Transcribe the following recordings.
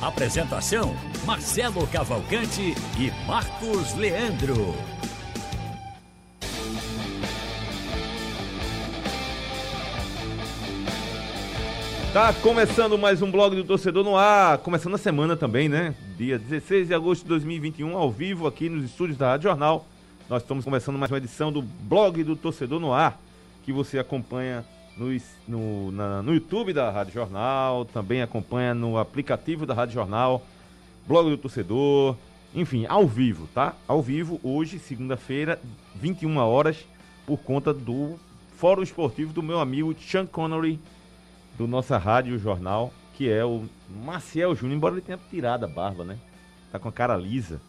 Apresentação: Marcelo Cavalcante e Marcos Leandro. Tá começando mais um blog do torcedor no ar, começando a semana também, né? Dia 16 de agosto de 2021, ao vivo aqui nos estúdios da Rádio Jornal. Nós estamos começando mais uma edição do blog do torcedor no ar, que você acompanha no, no, na, no YouTube da Rádio Jornal, também acompanha no aplicativo da Rádio Jornal, blog do torcedor, enfim, ao vivo, tá? Ao vivo, hoje, segunda-feira, 21 horas, por conta do Fórum Esportivo do meu amigo Sean Connery do nossa rádio jornal, que é o Maciel Júnior, embora ele tenha tirado a barba, né? Tá com a cara lisa.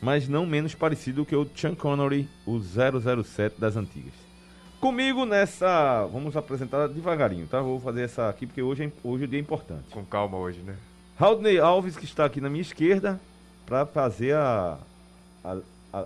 Mas não menos parecido que o Sean Connery, o 007 das antigas. Comigo nessa. Vamos apresentar devagarinho, tá? Vou fazer essa aqui porque hoje, é, hoje o dia é importante. Com calma hoje, né? Haldney Alves, que está aqui na minha esquerda, para fazer a, a, a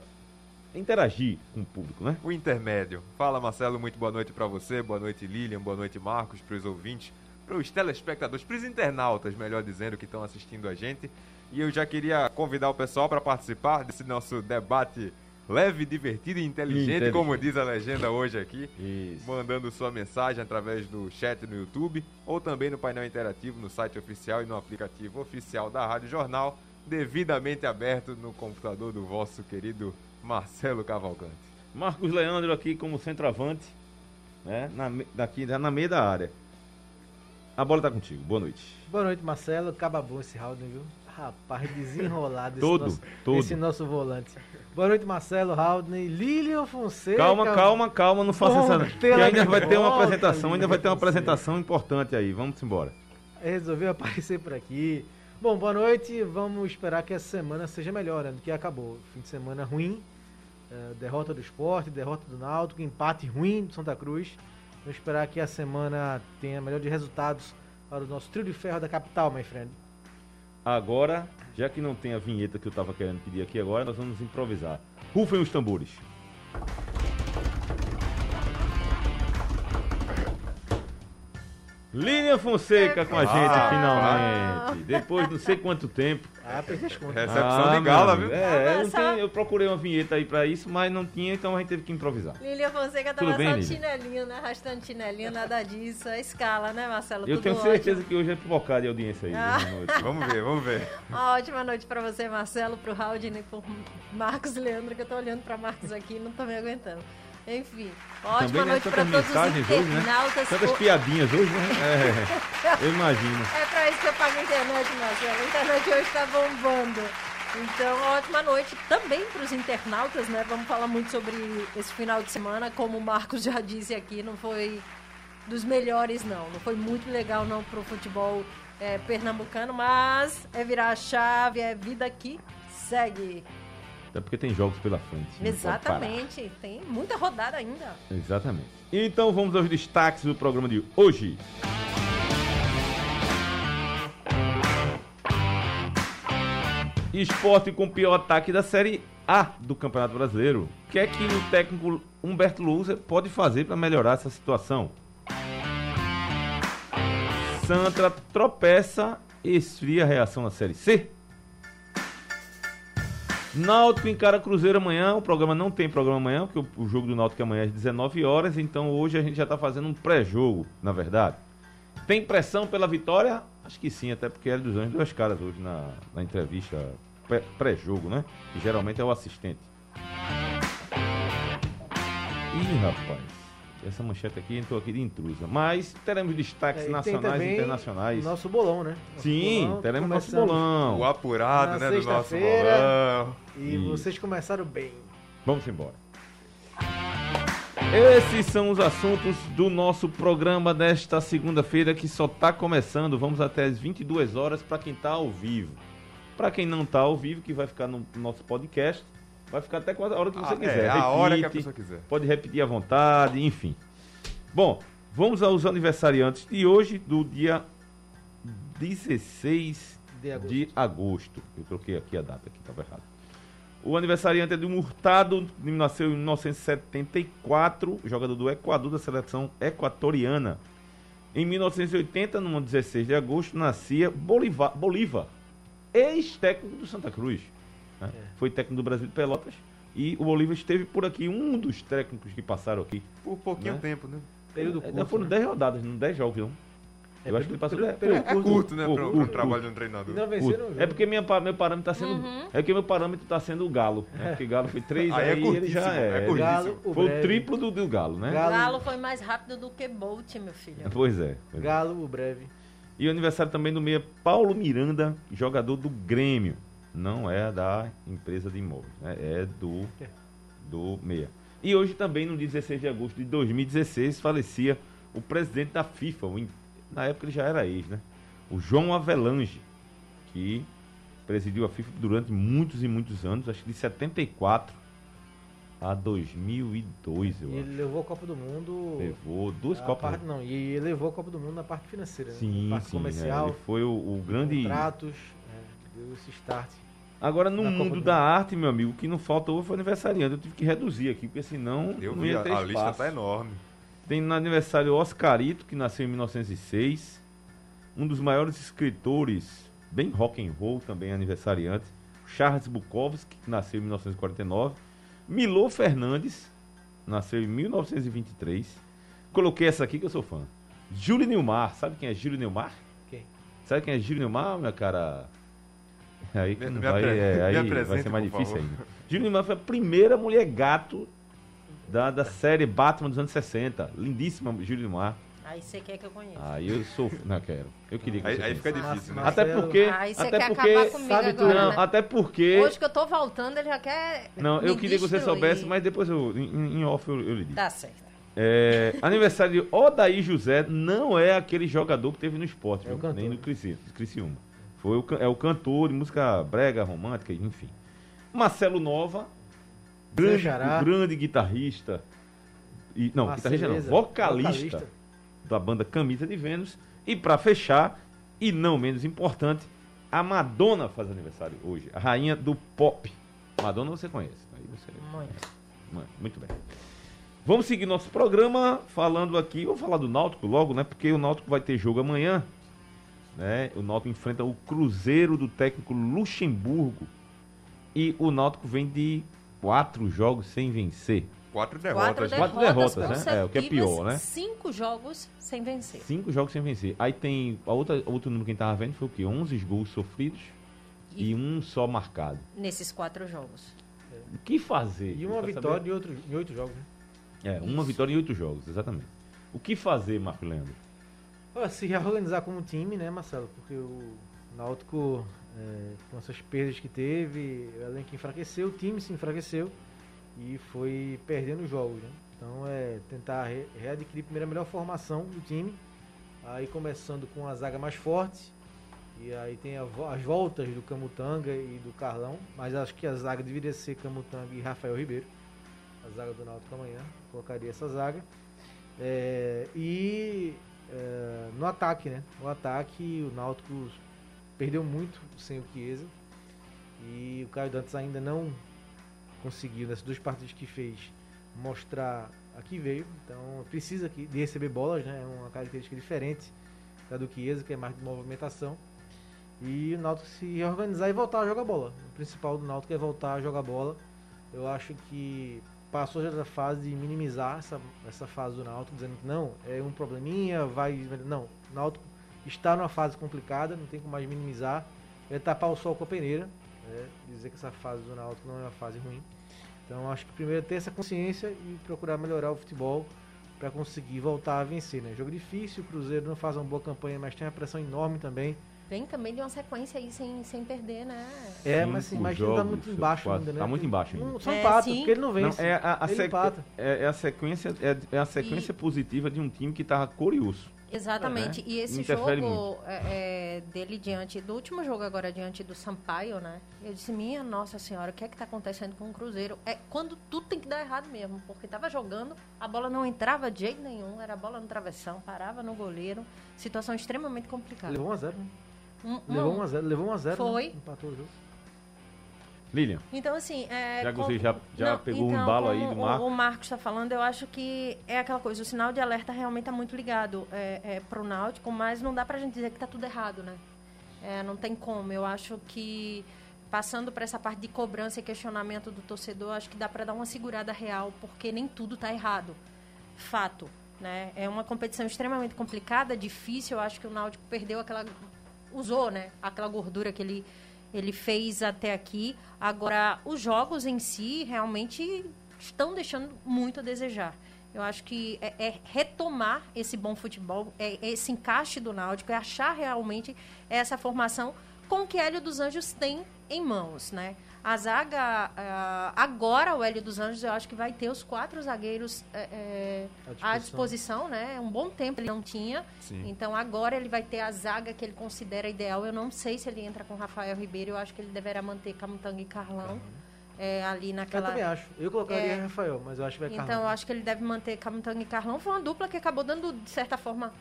interagir com o público, né? O intermédio. Fala, Marcelo, muito boa noite para você, boa noite, Lilian, boa noite, Marcos, para os ouvintes, para os telespectadores, para os internautas, melhor dizendo, que estão assistindo a gente. E eu já queria convidar o pessoal para participar desse nosso debate leve, divertido e inteligente, inteligente, como diz a legenda hoje aqui, Isso. mandando sua mensagem através do chat no YouTube ou também no painel interativo no site oficial e no aplicativo oficial da Rádio Jornal, devidamente aberto no computador do vosso querido Marcelo Cavalcante. Marcos Leandro aqui como centroavante, né? Na, daqui na meia da área. A bola tá contigo. Boa noite. Boa noite, Marcelo. Acaba bom esse round, viu? Rapaz, desenrolado esse, todo, nosso, todo. esse nosso volante. Boa noite, Marcelo, Haldney, Lilian Fonseca. Calma, calma, calma, não faça essa. Que ainda vai ter uma apresentação, ainda vai ter uma apresentação importante aí. Vamos embora. Resolveu aparecer por aqui. Bom, boa noite. Vamos esperar que essa semana seja melhor, né, do que acabou. Fim de semana ruim, uh, derrota do esporte, derrota do Náutico, empate ruim do Santa Cruz. Vamos esperar que a semana tenha melhor de resultados para o nosso trio de ferro da capital, my friend. Agora, já que não tem a vinheta que eu estava querendo pedir aqui agora, nós vamos improvisar. Rufem os tambores. Lilian Fonseca com a gente, ah, finalmente. Depois de não sei quanto tempo. Ah, Recepção ah, de gala, viu? É, eu, tenho, eu, procurei uma vinheta aí pra isso, mas não tinha, então a gente teve que improvisar. Lilian Fonseca tava Tudo bem, só chinelinho, né? Arrastando chinelinho, nada disso. A escala, né, Marcelo? Eu Tudo tenho certeza que hoje é pipocada de audiência aí. Ah. vamos ver, vamos ver. Uma ótima noite pra você, Marcelo, pro Haldane, pro Marcos Leandro, que eu tô olhando pra Marcos aqui e não tô me aguentando. Enfim, ótima Também noite para todos os internautas. Hoje, né? Tantas piadinhas hoje, né? É, eu imagino. É para isso que eu pago a internet, Marcelo. A internet hoje está bombando. Então, ótima noite também para os internautas, né? Vamos falar muito sobre esse final de semana. Como o Marcos já disse aqui, não foi dos melhores, não. Não foi muito legal, não, para o futebol é, pernambucano, mas é virar a chave, é vida que segue. Até porque tem jogos pela frente. Exatamente. Tem muita rodada ainda. Exatamente. Então vamos aos destaques do programa de hoje. Esporte com o pior ataque da Série A do Campeonato Brasileiro. O que é que o técnico Humberto Lousa pode fazer para melhorar essa situação? Santra tropeça e esfria a reação na Série C. Náutico encara Cruzeiro amanhã. O programa não tem programa amanhã, porque o, jogo do Náutico é amanhã às 19 horas. Então hoje a gente já está fazendo um pré-jogo, na verdade. Tem pressão pela vitória? Acho que sim, até porque é dos Anjos duas caras hoje na, na entrevista pré-jogo, né? Que geralmente é o assistente. Ih, rapaz. Essa manchete aqui entrou aqui de intrusa. Mas teremos destaques é, nacionais e internacionais. Nosso bolão, né? Nosso Sim, bolão, teremos nosso bolão. O apurado, né, do nosso bolão. E Isso. vocês começaram bem. Vamos embora. Esses são os assuntos do nosso programa desta segunda-feira que só está começando. Vamos até as 22 horas para quem está ao vivo. Para quem não tá ao vivo, que vai ficar no nosso podcast, vai ficar até a hora que você Ah, quiser. É, a hora que a Repite, pessoa quiser. Pode repetir à vontade, enfim. Bom, vamos aos aniversariantes de hoje, do dia 16 De agosto. de agosto. Eu troquei aqui a data, aqui estava errado. O aniversariante é de Murtado, nasceu em 1974, jogador do Equador da seleção equatoriana. Em 1980, no 16 de agosto, nascia Bolivar, Bolívar, ex-técnico do Santa Cruz. Né? Foi técnico do Brasil de Pelotas. E o Bolívar esteve por aqui, um dos técnicos que passaram aqui. Por pouquinho Né? tempo, né? Período É, curto. foram né? 10 rodadas, não 10 jogos, não. É, Eu acho que ele passou período- 10. período É curto, né? curto, pro trabalho de um treinador. E não Curto. venceram o. É porque minha, meu parâmetro está sendo. É porque meu parâmetro está sendo o Galo. Né? Porque Galo foi 3, Aí é aí, ele já é é. Galo, o foi o triplo do, do Galo, né? Galo. Galo foi mais rápido do que Bolt, meu filho. Pois é. pois é. Galo, o breve. E o aniversário também do meia Paulo Miranda, jogador do Grêmio. Não é da empresa de imóveis, né? É do, do meia. E hoje também, no 16 de agosto de 2016, falecia o presidente da FIFA. o na época ele já era ex, né? O João Avelange, que presidiu a FIFA durante muitos e muitos anos, acho que de 74 a 2002, eu E ele acho. levou a Copa do Mundo. Levou duas Copas. parte- não, e ele levou a Copa do Mundo na parte financeira. né? Sim, na parte sim. né? comercial, Ele foi o, o grande. contratos. é, deu esse start. Agora, no Na mundo do da arte, meu amigo, o que não falta hoje foi aniversariante. Eu tive que reduzir aqui, porque senão Eu não vi, ia a, ter a lista espaço. tá enorme. Tem no aniversário Oscarito, que nasceu em 1906. Um dos maiores escritores, bem rock and roll também aniversariante. Charles Bukowski, que nasceu em 1949. Milô Fernandes, nasceu em 1923. Coloquei essa aqui que eu sou fã. Júlio Nilmar, sabe quem é Júlio Nilmar? Quem? Sabe quem é Júlio Nilmar, minha cara? Aí, que Me- me vai, é, aí vai ser mais difícil favor. ainda. Júlio Nilmar foi a primeira mulher gato da, da série Batman dos anos 60. Lindíssima Júlio Nilmar. Aí você quer que eu conheça. Aí eu sou. Não quero. Eu queeria que Aí, você aí fica difícil, né? Mas- Até porque. Aí você até quer porque acabar comigo sabe agora, não, né? até porque. Hoje que eu tô voltando, ele já quer Não, me eu queria que você destruir. soubesse, mas depois eu, em, em off eu, eu lhe digo. Tá certo. É, aniversário de Odaí José não é aquele jogador que teve no esporte, É nem no Criciúma. Foi o, é o cantor de música brega, romântica, enfim. Marcelo Nova, grande, grande guitarrista. E, não, guitarrista não, Marceleza, vocalista, da banda Camisa de Vênus. E pra fechar, e não menos importante, a Madonna faz aniversário hoje, a rainha do pop. Madonna você conhece. Aí você Muito. Muito bem. Vamos seguir nosso programa falando aqui. Vamos falar do Náutico logo, né? Porque o Náutico vai ter jogo amanhã. Né? O Náutico enfrenta o Cruzeiro do técnico Luxemburgo. E o Náutico vem de quatro jogos sem vencer. Quatro Quatro derrotas. derrotas, Quatro derrotas, né? consecutivas, É, o que é pior, né? Cinco jogos sem vencer. Cinco jogos sem vencer. Aí tem. A outra, outro número que a gente tava vendo foi o quê? 11 gols sofridos e, E- um só marcado. Nesses quatro jogos. O que fazer? E uma vitória de outro, em oito jogos. Né? É, uma vitória em oito jogos, exatamente. O que fazer, Marco Leandro? Se reorganizar como time, né, Marcelo? Porque o Náutico, é, com essas perdas que teve, o elenco enfraqueceu, o time se enfraqueceu e foi perdendo jogos, né? Então é tentar re- readquirir primeiro a melhor formação do time, aí começando com a zaga mais forte, e aí tem as voltas do Camutanga e do Carlão, mas acho que a zaga deveria ser Camutanga e Rafael Ribeiro. A zaga do Náutico amanhã, colocaria essa zaga. É, e é, no ataque, né? No ataque, o Náutico perdeu muito sem o Chiesa. E o Caio Dantas ainda não conseguiu, nessas duas partidas que fez, mostrar a que veio. Então precisa de receber bolas, né? É uma característica diferente da do Chiesa, que é mais de movimentação. E o Náutico se reorganizar e voltar a jogar bola. O principal do Náutico é voltar a jogar bola. Eu acho que passou já da fase de minimizar essa, essa fase do Náutico, dizendo que não, é um probleminha, vai. Não, o Náutico está numa fase complicada, não tem como mais minimizar. É tapar o sol com a peneira, né, dizer que essa fase do Náutico não é uma fase ruim. Então acho que primeiro é ter essa consciência e procurar melhorar o futebol para conseguir voltar a vencer. Né? Jogo difícil, o Cruzeiro não faz uma boa campanha, mas tem uma pressão enorme também. Vem também de uma sequência aí sem, sem perder, né? É, Cinco mas assim, mas ele tá muito embaixo quatro. ainda, né? Tá muito embaixo ainda. Não, só É, empata, sim. porque ele não Não, vence. é, a, a ele sequ- empata. é- é a sequência, é, é a sequência positiva de um time que tava curioso. Exatamente. É. E esse Interfere jogo é, é, dele diante do último jogo agora diante do Sampaio, né? Eu disse, minha nossa senhora, o que é que tá acontecendo com o Cruzeiro? É quando tudo tem que dar errado mesmo, porque tava jogando, a bola não entrava de jeito nenhum, era a bola no travessão, parava no goleiro, situação extremamente complicada. Levou 1x0, né? Um- Levou um- 1x0, levou 1x0. Foi. Né? Empatou o jogo. Lilian, Então, assim. É, Já com- já- já pegou um embalo aí como do o- Marcos. O Marcos está falando, eu acho que é aquela coisa, o sinal de alerta realmente está muito ligado é, é, para o Náutico, mas não dá para a gente dizer que está tudo errado, né? É, não tem como. Eu acho que, passando por essa parte de cobrança e questionamento do torcedor, acho que dá para dar uma segurada real, porque nem tudo está errado. Fato. Né? É uma competição extremamente complicada, difícil. Eu acho que o Náutico perdeu aquela. Usou, né? Aquela gordura que ele, ele fez até aqui. Agora, os jogos em si realmente estão deixando muito a desejar. Eu acho que é, é retomar esse bom futebol, é, é esse encaixe do Náutico, é achar realmente essa formação com o que Hélio dos Anjos tem em mãos, né? A zaga, agora o Hélio dos Anjos, eu acho que vai ter os quatro zagueiros é, é, À à disposição. disposição, né? Um bom tempo ele não tinha. Sim. Então agora ele vai ter a zaga que ele considera ideal. Eu não sei se ele entra com Rafael Ribeiro. Eu acho que ele deverá manter Camutanga e Carlão é, ali Eu naquela. também acho. Eu colocaria É. Rafael, mas eu acho que vai Então Carlão. eu acho que ele deve manter Camutanga e Carlão. Foi uma dupla que acabou dando, de certa forma,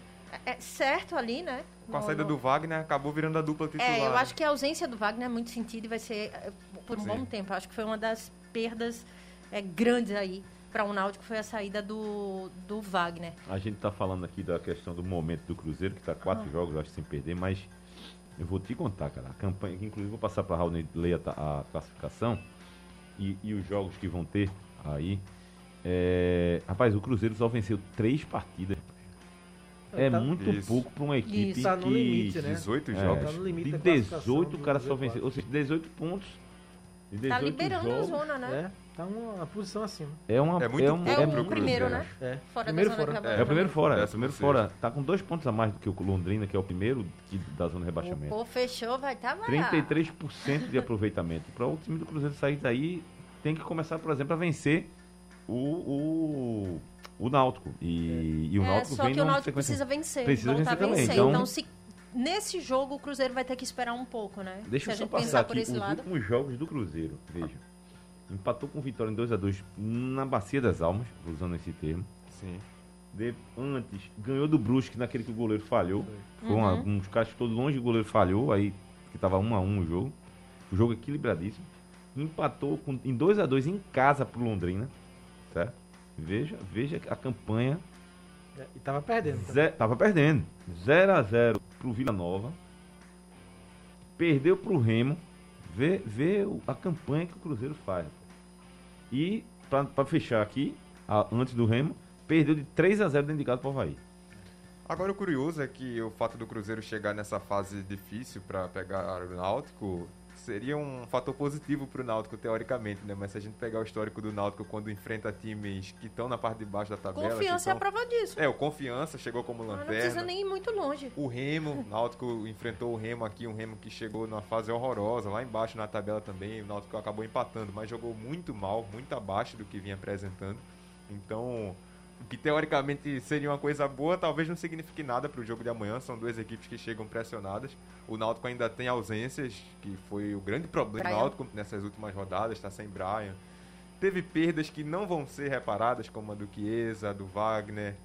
é, certo ali, né? Com a No- saída no- do Wagner, acabou virando a dupla titular. É, eu acho que a ausência do Wagner é muito sentido e vai ser é, por um Sim. bom tempo. Eu acho que foi uma das perdas é, grandes aí para o Náutico foi a saída do, do Wagner. a gente tá falando aqui da questão do momento do Cruzeiro, que tá quatro Ah. jogos, eu acho, sem perder, mas eu vou te contar, cara. A campanha, que inclusive vou passar pra Raul ler a, ta- a classificação e, e os jogos que vão ter aí. É, rapaz, o Cruzeiro só venceu três partidas. É Tá- muito Isso. pouco pra uma equipe Isso. Tá no que... limite, né? 18 É, jogos. Tá no limite de da classificação 18 o cara só Z4. venceu, ou seja, 18 pontos. De 18 Tá liberando jogos, a zona, né? É, tá uma posição acima. É, uma, É muito um- pouco É pro o primeiro, Cruzeiro. né? É. Fora Primeiro da zona fora. de É, o primeiro fora. É, o primeiro fora. Tá com dois pontos a mais do que o Londrina, que é o primeiro que- da zona de rebaixamento. O Pô fechou, vai estar tá 33% de aproveitamento. Para o time do Cruzeiro sair daí, tem que começar, por exemplo, a vencer o, o, o Náutico. E, e o É, Náutico só vem que o Náutico sequência- precisa vencer. Precisa voltar vencer a também, vencer. então- Então, se nesse jogo o Cruzeiro vai ter que esperar um pouco, né? Deixa se a eu só gente passar pensar aqui por esse os lado. últimos jogos do Cruzeiro. Veja. Empatou com Vitória em 2x2 na Bacia das Almas, usando esse termo. Sim. De- antes, ganhou do Brusque naquele que o goleiro falhou. Foi uma- Uhum. uns caras todos longe, o goleiro falhou, aí que tava 1 a 1 o jogo. O jogo equilibradíssimo. Empatou com, em 2 a 2 em casa pro Londrina. Certo? Veja, veja a campanha. É, E tava perdendo. também. Zé, tava perdendo. 0 a 0 pro Vila Nova. Perdeu pro Remo. Vê, vê a campanha que o Cruzeiro faz. E, pra, pra fechar aqui, a- antes do Remo, perdeu de 3 a 0 dentro de casa pro Havaí. Agora o curioso é que o fato do Cruzeiro chegar nessa fase difícil para pegar o Náutico seria um fator positivo para o Náutico teoricamente, né? Mas se a gente pegar o histórico do Náutico quando enfrenta times que estão na parte de baixo da tabela, Confiança é a prova disso. é o Confiança chegou como Mas não precisa lanterna. nem ir muito longe. O Remo, o Náutico enfrentou o Remo aqui, um Remo que chegou numa fase horrorosa, lá embaixo na tabela também, o Náutico acabou empatando, mas jogou muito mal, muito abaixo do que vinha apresentando. Então, que teoricamente seria uma coisa boa, talvez não signifique nada para o jogo de amanhã, são duas equipes que chegam pressionadas. O Náutico ainda tem ausências, que foi o grande problema do. Náutico nessas últimas rodadas, está sem Brian. Teve perdas que não vão ser reparadas, como a do Chiesa, a do Wagner.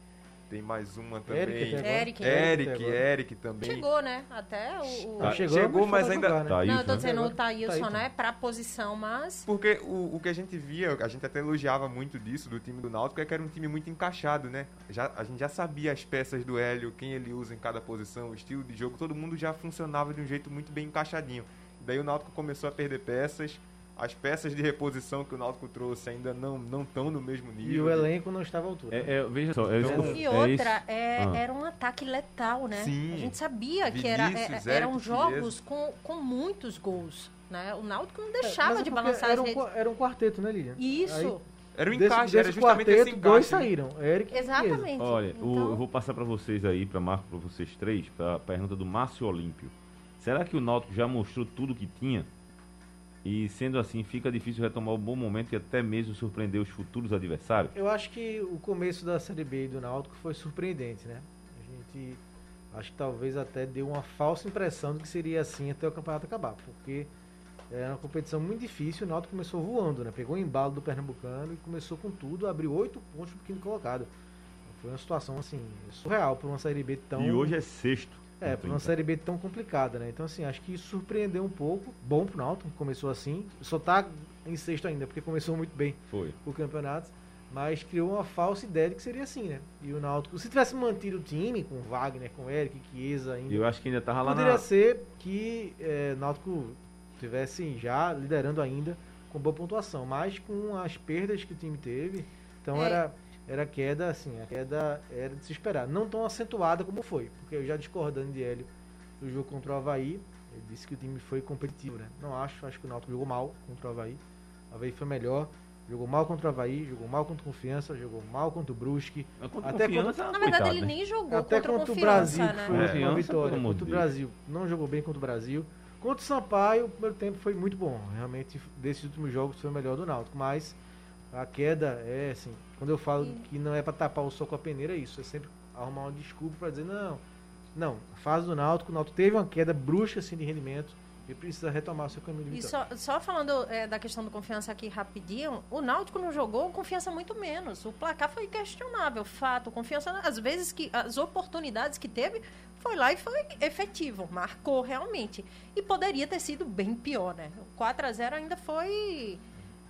Tem mais uma também. Eric. Eric. Eric. Eric também. Chegou, né? Até o. o- Tá. Chegou, Chegou, mas pra ainda- jogar, né? Tá aí, Não, eu tô né? dizendo o Agora, Thailson, Thailson. né? Pra posição, mas. Porque o, o que a gente via, a gente até elogiava muito disso do time do Náutico, é que era um time muito encaixado, né? Já, a gente já sabia as peças do Hélio, quem ele usa em cada posição, o estilo de jogo, todo mundo já funcionava de um jeito muito bem encaixadinho. Daí o Náutico começou a perder peças, as peças de reposição que o Náutico trouxe ainda não não estão no mesmo nível. E o elenco não estava à altura. É, é, veja só, é eu- E é outra, é- Ah. era um ataque letal, né? Sim. A gente sabia que era, Vinícius, é- eram jogos com, com muitos gols. Né? O Náutico não deixava é de balançar era as um, redes. qua- era um quarteto, né, Lilian? Isso, Era um Desse, encaixe, era desse justamente quarteto, esse dois encaixe. saíram. Eric e exatamente. Olha, o- Então, eu vou passar para vocês aí, para Marco, para vocês três, para a pergunta do Márcio Olímpio. Será que o Náutico já mostrou tudo que tinha? E sendo assim, fica difícil retomar o bom momento e até mesmo surpreender os futuros adversários? Eu acho que o começo da Série B do Náutico foi surpreendente, né? A gente acho que talvez até deu uma falsa impressão de que seria assim até o campeonato acabar, porque é uma competição muito difícil, o Náutico começou voando, né? Pegou o embalo do Pernambucano e começou com tudo, abriu oito pontos do quinto colocado. Foi uma situação assim surreal para uma série B tão E hoje é sexto. É, para uma série B tão complicada, né? Então, assim, acho que isso surpreendeu um pouco. Bom pro Náutico, começou assim. Só tá em sexto ainda, porque começou muito bem Foi. o campeonato. Mas criou uma falsa ideia de que seria assim, né? E o Náutico, se tivesse mantido o time, com Wagner, com Eric, Chiesa ainda, Eu acho que ainda tava lá poderia na... ser que é, Náutico tivesse já liderando ainda com boa pontuação. Mas com as perdas que o time teve, então É. era, era queda, assim, a queda era de se esperar. Não tão acentuada como foi, porque eu já discordando de Hélio do jogo contra o Havaí, ele disse que o time foi competitivo, né? Não acho, acho que o Náutico jogou mal contra o Havaí. O Havaí foi melhor. Jogou mal contra o Havaí, jogou mal contra o Confiança, jogou mal contra o Brusque. Contra Até confiança, Na verdade, coitado, ele nem jogou Até contra, contra o Brasil, que né? foi É. uma vitória. Contra o. Brasil, não jogou bem contra o Brasil. Contra o Sampaio, o primeiro tempo foi muito bom. Realmente, desses últimos jogos, foi o melhor do Náutico. Mas a queda é assim, quando eu falo E- que não é para tapar o sol com a peneira, é isso. É sempre arrumar uma desculpa para dizer, não, não, a fase do Náutico, o Náutico teve uma queda brusca assim, de rendimento e precisa retomar o seu caminho de E vitória. só, só falando é, da questão do confiança aqui rapidinho, o Náutico não jogou confiança muito menos. O placar foi questionável, fato. Confiança, às vezes, que as oportunidades que teve, foi lá e foi efetivo, marcou realmente. E poderia ter sido bem pior, né? O 4 a 0 ainda foi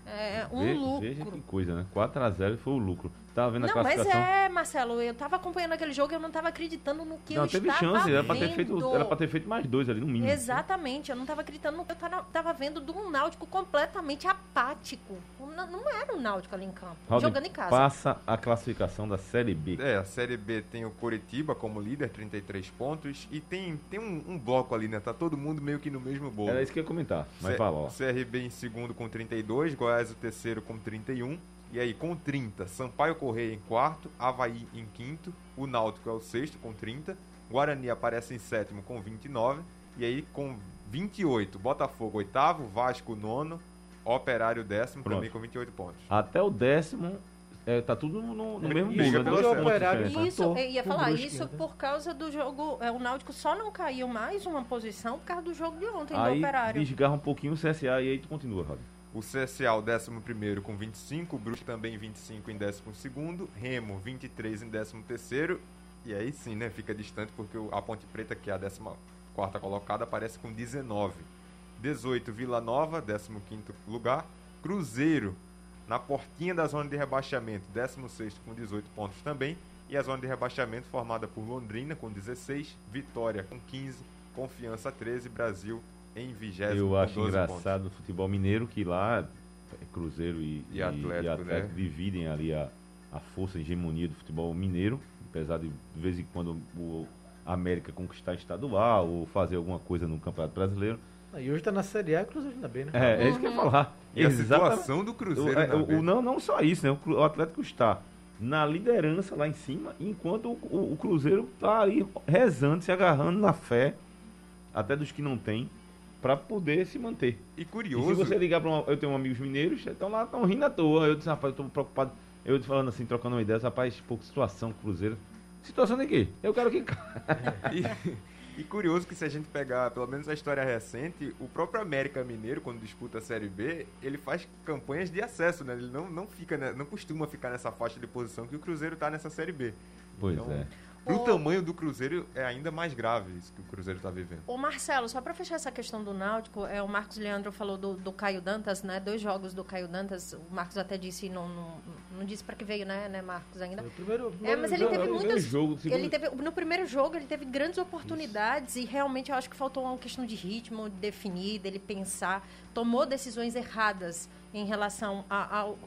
é, um Ve- lucro. Veja que coisa, né? 4x0 foi o lucro. Tava vendo a Não, mas é, Marcelo, eu tava acompanhando aquele jogo e eu não tava acreditando no que não, eu teve estava chance, era pra, ter feito, era pra ter feito mais dois ali, no mínimo. Exatamente, eu não estava acreditando no que eu tava, tava vendo de um Náutico completamente apático. Não, não era um Náutico ali em campo, jogando em casa. Passa a classificação da Série B. É, a Série B tem o Coritiba como líder, 33 pontos. E tem, tem um, um bloco ali, né? Tá todo mundo meio que no mesmo bolo. Era isso que eu ia comentar. Mas C- fala, ó. CRB em segundo com 32, Goiás o terceiro com 31. E aí, com 30, Sampaio Correia em quarto, Havaí em quinto, o Náutico é o sexto com 30, Guarani aparece em sétimo com 29, e aí com 28, Botafogo oitavo, Vasco nono, Operário décimo, Pronto. também com 28 pontos. Até o décimo, é, tá tudo no, no mesmo briga bolo, né? Dois pontos. Isso, eu ia falar isso por causa do jogo. É, o Náutico só não caiu mais uma posição por causa do jogo de ontem do Aí Operário. desgarra um pouquinho o CSA e aí tu continua, Rob. O CSA, o 11 com 25, o Brusque também 25 em 12, Remo 23 em 13, e aí sim, né, fica distante porque a Ponte Preta, que é a 14 colocada, aparece com 19. 18, Vila Nova, 15 lugar. Cruzeiro, na portinha da zona de rebaixamento, 16 com 18 pontos também. E a zona de rebaixamento formada por Londrina com 16, Vitória com 15, Confiança 13, Brasil em 20 Eu com acho 12 engraçado o futebol mineiro que lá é Cruzeiro e, E Atlético, né? dividem ali a, a força, a hegemonia do futebol mineiro, apesar de de vez em quando o América conquistar estadual ou fazer alguma coisa no Campeonato Brasileiro. Ah, E hoje tá na Série A e o Cruzeiro ainda bem, né? É, é isso que eu ia falar. E a situação do O- Cruzeiro é, na o- o- não, não só isso, né? O, o Atlético está na liderança lá em cima, enquanto o, o- o Cruzeiro está ali rezando, se agarrando na fé, até dos que não tem, para poder se manter. E E se curioso, você ligar para Eu tenho amigos mineiros, estão lá, estão rindo à toa. Eu disse, rapaz, eu tô preocupado. Eu falando assim, trocando uma ideia, rapaz, que situação, Cruzeiro. Situação de quê? Eu quero que. e, e curioso que se a gente pegar, pelo menos a história recente, o próprio América Mineiro, quando disputa a Série B, ele faz campanhas de acesso, né? Ele não, não fica, né? não costuma ficar nessa faixa de posição que o Cruzeiro tá nessa Série B. Pois Então, é. Pro O- tamanho do Cruzeiro, é ainda mais grave isso que o Cruzeiro tá vivendo. Ô Marcelo, só para fechar essa questão do Náutico, é, o Marcos Leandro falou do, do Caio Dantas, né? Dois jogos do Caio Dantas. O Marcos até disse, não, não, não disse para que veio, né, né, Marcos, ainda. O primeiro, É, mas ele Não, teve o primeiro muitas. jogo, o segundo- ele teve, no primeiro jogo, ele teve grandes oportunidades e realmente eu acho que faltou uma questão de ritmo, de definir, dele pensar. Tomou decisões erradas em relação a- ao,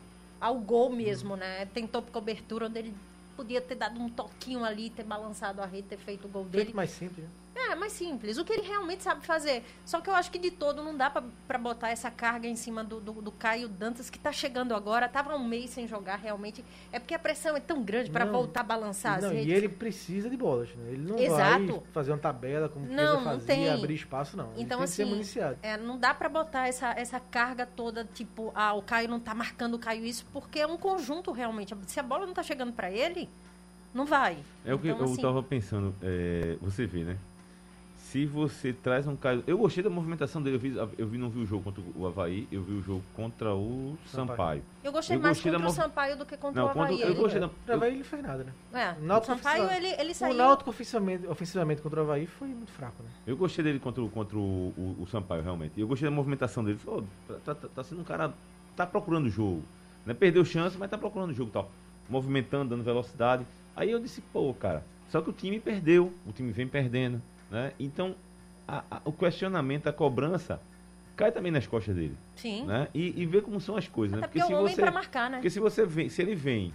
ao gol mesmo, né? Tentou cobertura onde ele podia ter dado um toquinho ali, ter balançado a rede, ter feito o gol dele. Feito mais simples, né? É, mais simples. O que ele realmente sabe fazer. Só que eu acho que de todo não dá pra- pra botar essa carga em cima do, do, do Caio Dantas, que tá chegando agora. Tava um mês sem jogar, realmente. É porque a pressão é tão grande pra Não. voltar a balançar Não, as redes. e ele precisa de bolas, né? Ele não Exato. vai fazer uma tabela como o Não, Chiesa não fazia, tem. abrir espaço, não. Ele Então, tem que ser assim, municiado. É, não dá pra botar essa, essa carga toda, tipo, ah, o Caio não tá marcando o Caio isso, porque é um conjunto realmente. Se a bola não tá chegando pra ele, Não vai. É o que Então, eu assim, tava pensando, é, você vê, né? Se você traz um cara. Eu gostei da movimentação dele, eu vi, eu vi, não vi o jogo contra o Havaí, eu vi o jogo contra o Sampaio. Sampaio. Eu gostei eu mais gostei contra o mov- Sampaio do que contra Não, o contra- Havaí. eu Ele- gostei da. O Havaí ele fez nada, né? É, O o Náutico Sampaio, ele, ele O saiu... Náutico ofensivamente, ofensivamente contra o Havaí foi muito fraco, né? Eu gostei dele contra, o- contra o, o, o Sampaio, realmente. Eu gostei da movimentação dele. "Ô, tá, tá- tá sendo um cara. Tá procurando o jogo. Né? Perdeu chance, mas tá procurando o jogo tal. Movimentando, dando velocidade. Aí eu disse, pô, cara. Só que o time perdeu. O time vem perdendo. Né? Então, a- a- o questionamento, a cobrança, cai também nas costas dele. Sim. Né? E, e ver como são as coisas. Até Né? porque é um homem pra marcar, né? Porque se você vem, se ele vem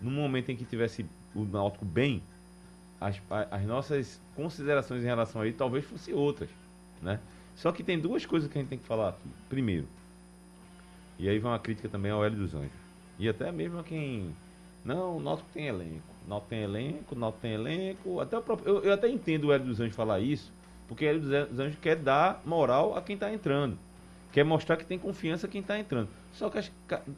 num momento em que tivesse o Náutico bem, as, as nossas considerações em relação a ele talvez fossem outras, né? Só que tem duas coisas que a gente tem que falar aqui. Primeiro, e aí vai uma crítica também ao Hélio dos Anjos. E até mesmo a quem. Não, o Náutico tem elenco. O Náutico tem elenco, o Náutico tem elenco. Até próprio, eu, eu até entendo o Hélio dos Anjos falar isso, porque o Hélio dos Anjos quer dar moral a quem está entrando. Quer mostrar que tem confiança quem está entrando. Só que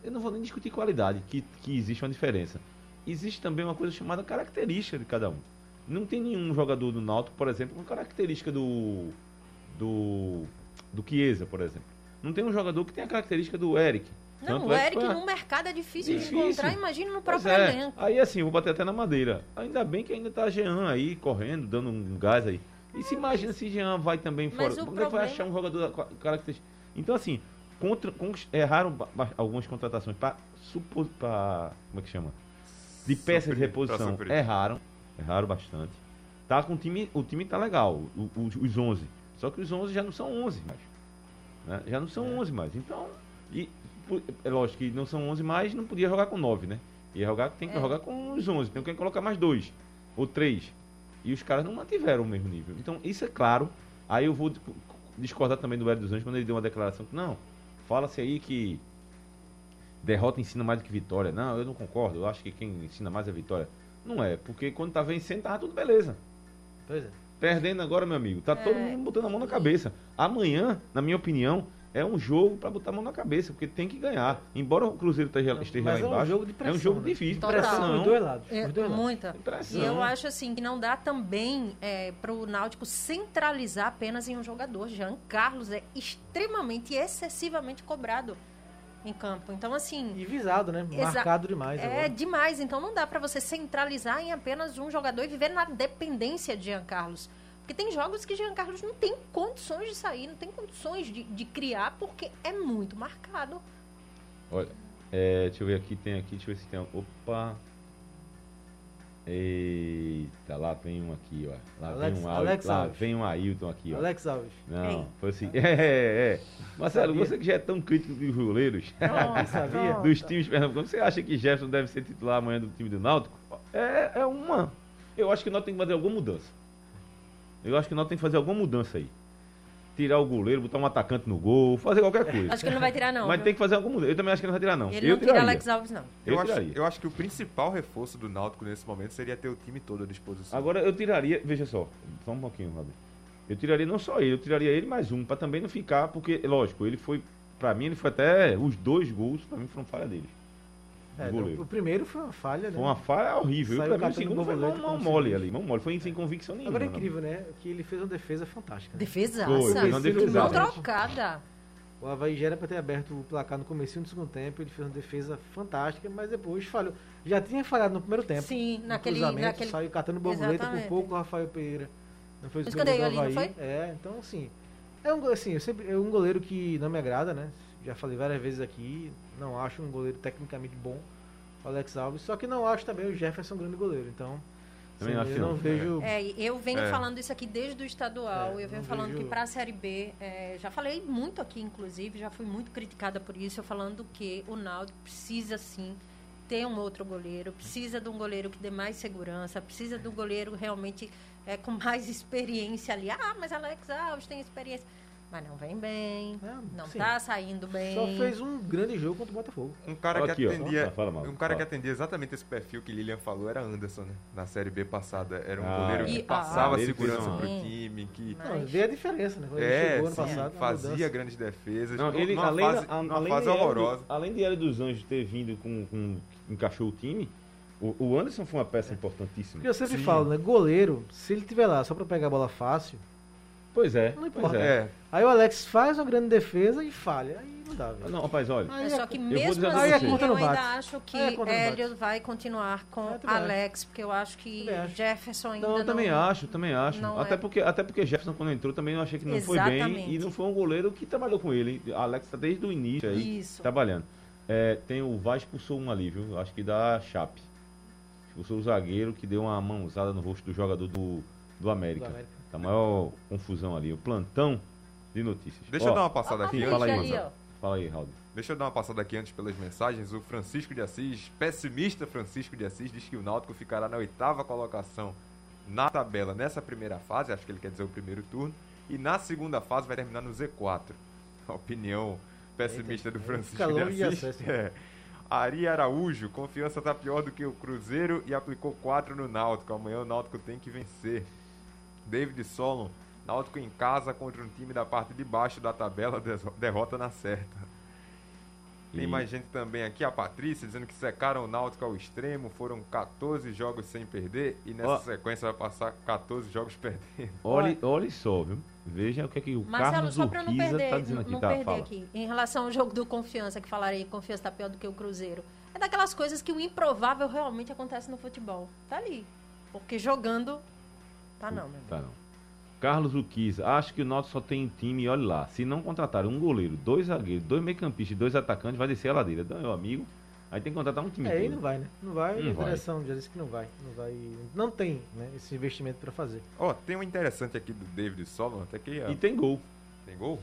eu não vou nem discutir qualidade, que, que existe uma diferença. Existe também uma coisa chamada característica de cada um. Não tem nenhum jogador do Náutico, por exemplo, com característica do do do Chiesa, por exemplo. Não tem um jogador que tem a característica do Eric. Não, Tanto o é que Eric a- no mercado é difícil, Difícil. de encontrar, imagina no Pois próprio é. elenco. Aí assim, eu vou bater até na madeira. Ainda bem que ainda tá Jean aí, correndo, dando um gás aí. E se imagina se Jean vai também Mas fora. o Como é que vai problema- achar um jogador característica? Então assim, contra, con- erraram algumas contratações para supor, pra, como é que chama? De peças de reposição. Erraram, erraram bastante. Tá com o time, o time tá legal, o- o- os 11. Só que os 11 já não são 11 mais. né? Já não são 11 mais. Então, e é lógico que não são 11 mais, não podia jogar com 9, né? Ia jogar, tem que É. jogar com os 11, tem que colocar mais dois ou três. E os caras não mantiveram o mesmo nível. Então, isso é claro. Aí eu vou di- discordar também do Hélio dos Anjos quando ele deu uma declaração que não, fala-se aí que derrota ensina mais do que vitória. Não, eu não concordo. Eu acho que quem ensina mais é vitória. Não é, porque quando tá vencendo, tava tudo beleza. Pois é. Perdendo agora, meu amigo, tá todo É. mundo botando a mão na cabeça. Amanhã, na minha opinião, é um jogo para botar a mão na cabeça, porque tem que ganhar. Embora o Cruzeiro esteja, esteja Mas lá é um embaixo, jogo de é um pressão, jogo né? difícil, Total. Pressão dos dois lados. É, dois lados. muita. Pressão. E eu acho assim que não dá também é, para o Náutico centralizar apenas em um jogador. Jean Carlos é extremamente e excessivamente cobrado em campo. Então, assim. E visado, né? Marcado demais. É agora. demais, então não dá para você centralizar em apenas um jogador e viver na dependência de Jean Carlos. Porque tem jogos que Jean Carlos não tem condições de sair, não tem condições de, de criar, porque é muito marcado. Olha, é, deixa eu ver aqui, tem aqui, deixa eu ver se tem. um- Opa! Eita, lá vem um aqui, ó. Lá Alex- vem um Alex Lá Alves. vem um Ailton aqui, ó. Alex Alves. Não, Quem? foi assim. É, é, é. Marcelo, Sabia. você que já é tão crítico dos goleiros, Pronto, sabia? dos times pernambucanos, você acha que Jefferson deve ser titular amanhã do time do Náutico? É, é uma. Eu acho que nós temos que fazer alguma mudança. Eu acho que nós temos que fazer alguma mudança aí. Tirar o goleiro, botar um atacante no gol, fazer qualquer coisa. Acho que ele não vai tirar, não. Mas viu? tem que fazer alguma mudança. Eu também acho que ele não vai tirar, não. Ele eu não tira. Alex Alves, não. Eu, Eu acho, eu acho que o principal reforço do Náutico nesse momento seria ter o time todo à disposição. Agora eu tiraria, veja só, só um pouquinho, Robin. Eu tiraria não só ele, eu tiraria ele mais um, pra também não ficar, porque, lógico, ele foi, pra mim, ele foi até, os dois gols, pra mim, foram falha dele. É, o primeiro foi uma falha, né? Foi uma falha horrível. Saiu pra mim, o segundo foi mão, mão mole ali, mão mole. Foi sem convicção nenhuma. Agora é não. incrível, né? Que ele fez uma defesa fantástica. né? Defesaça. Foi, foi uma Não defesaça. Não trocada. O Havaí já era para ter aberto o placar no começo do segundo tempo, ele fez uma defesa fantástica, mas depois falhou. Já tinha falhado no primeiro tempo. Sim, naquele- cruzamento, naquele- Saiu catando borboleta por pouco o Rafael Pereira. Não fez o gol do ali, não Havaí. foi? É, então assim. É um, assim, eu sempre, é um goleiro que não me agrada, né? Já falei várias vezes aqui. Não acho um goleiro tecnicamente bom, o Alex Alves. Só que não acho também o Jefferson um grande goleiro. Então, acho eu que não, vejo. É, eu venho É. falando isso aqui desde o estadual. É, eu venho falando vejo- que para a Série B, é, já falei muito aqui, inclusive, já fui muito criticada por isso, eu falando que o Náutico precisa sim ter um outro goleiro, precisa de um goleiro que dê mais segurança, precisa de um goleiro realmente é, com mais experiência ali. Ah, mas Alex Alves tem experiência. Mas não vem bem, É, não sim. tá saindo bem. Só fez um grande jogo contra o Botafogo. Um cara que Aqui, atendia. Ah. Um cara que atendia exatamente esse perfil que Lilian falou era Anderson, né? Na série B passada. Era um Ah, goleiro é. que E- passava ah, segurança pro Sim. time, que. Mas- Não, vê a diferença, né? Quando ele É, chegou ano sim, passado, uma fazia grandes defesas. Não, ele, numa além, fase, a- numa além, fase de horrorosa. dos- além de Hélio dos Anjos ter vindo com, com encaixou o time, O, Anderson foi uma peça importantíssima. Porque eu sempre falo, né? Goleiro, se ele tiver lá só pra pegar a bola fácil, Pois é. Não importa. é. É, aí o Alex faz uma grande defesa e falha. Aí não dá, velho. Não, rapaz, olha. Aí É só que mesmo assim, você. eu Conta não ainda acho que. Hélio vai continuar com Eu também Alex, porque eu acho que acho. Jefferson ainda Não, eu não... também acho, também acho. Até, é. porque, até porque Jefferson, quando entrou, também eu achei que não foi bem. Exatamente. E não foi um goleiro que trabalhou com ele. Alex está desde o início aí Isso. trabalhando. É, tem o Vaz expulsou um ali, viu? Acho que da Chape. Expulsou o zagueiro que deu uma mãozada no rosto do jogador do, do América. Do América. Tá maior confusão ali. O plantão de notícias. deixa Ó, eu dar uma passada Ó, aqui. Sim, Fala aí, ali. Fala aí, Raul. Deixa eu dar uma passada aqui antes pelas mensagens. O Francisco de Assis, pessimista Francisco de Assis, diz que o Náutico ficará na oitava colocação na tabela nessa primeira fase, acho que ele quer dizer o primeiro turno, e na segunda fase vai terminar no Z4. A opinião pessimista do aí Francisco de Assis. É. Ari Araújo, confiança tá pior do que o Cruzeiro e aplicou 4 no Náutico. Amanhã o Náutico tem que vencer. David Solon, Náutico em casa contra um time da parte de baixo da tabela, derrota na certa. Tem E- mais gente também aqui, a Patrícia, dizendo que secaram o Náutico ao extremo, foram 14 jogos sem perder e nessa Ó. sequência vai passar 14 jogos perdendo. Olhe, olhe só, viu? Veja o que é que o Marcelo, Carlos só para não Urquiza perder, tá dizendo aqui, não tá? perder Fala. aqui, em relação ao jogo do Confiança, que falarei, Confiança tá pior do que o Cruzeiro. É daquelas coisas que o improvável realmente acontece no futebol. Tá ali. Porque jogando, tá não, meu Tá não. Carlos Urquiza, acho que o Náutico só tem time, e olha lá, se não contratar um goleiro, dois zagueiros, dois meio-campistas e dois atacantes, vai descer a ladeira. Então, meu amigo, aí tem que contratar um time É, aí não vai, né? Não vai, Não a direção já disse que não vai. Não vai. Não tem, né, esse investimento pra fazer. Ó, tem um interessante aqui do David Solon, até que E tem gol. tem gol?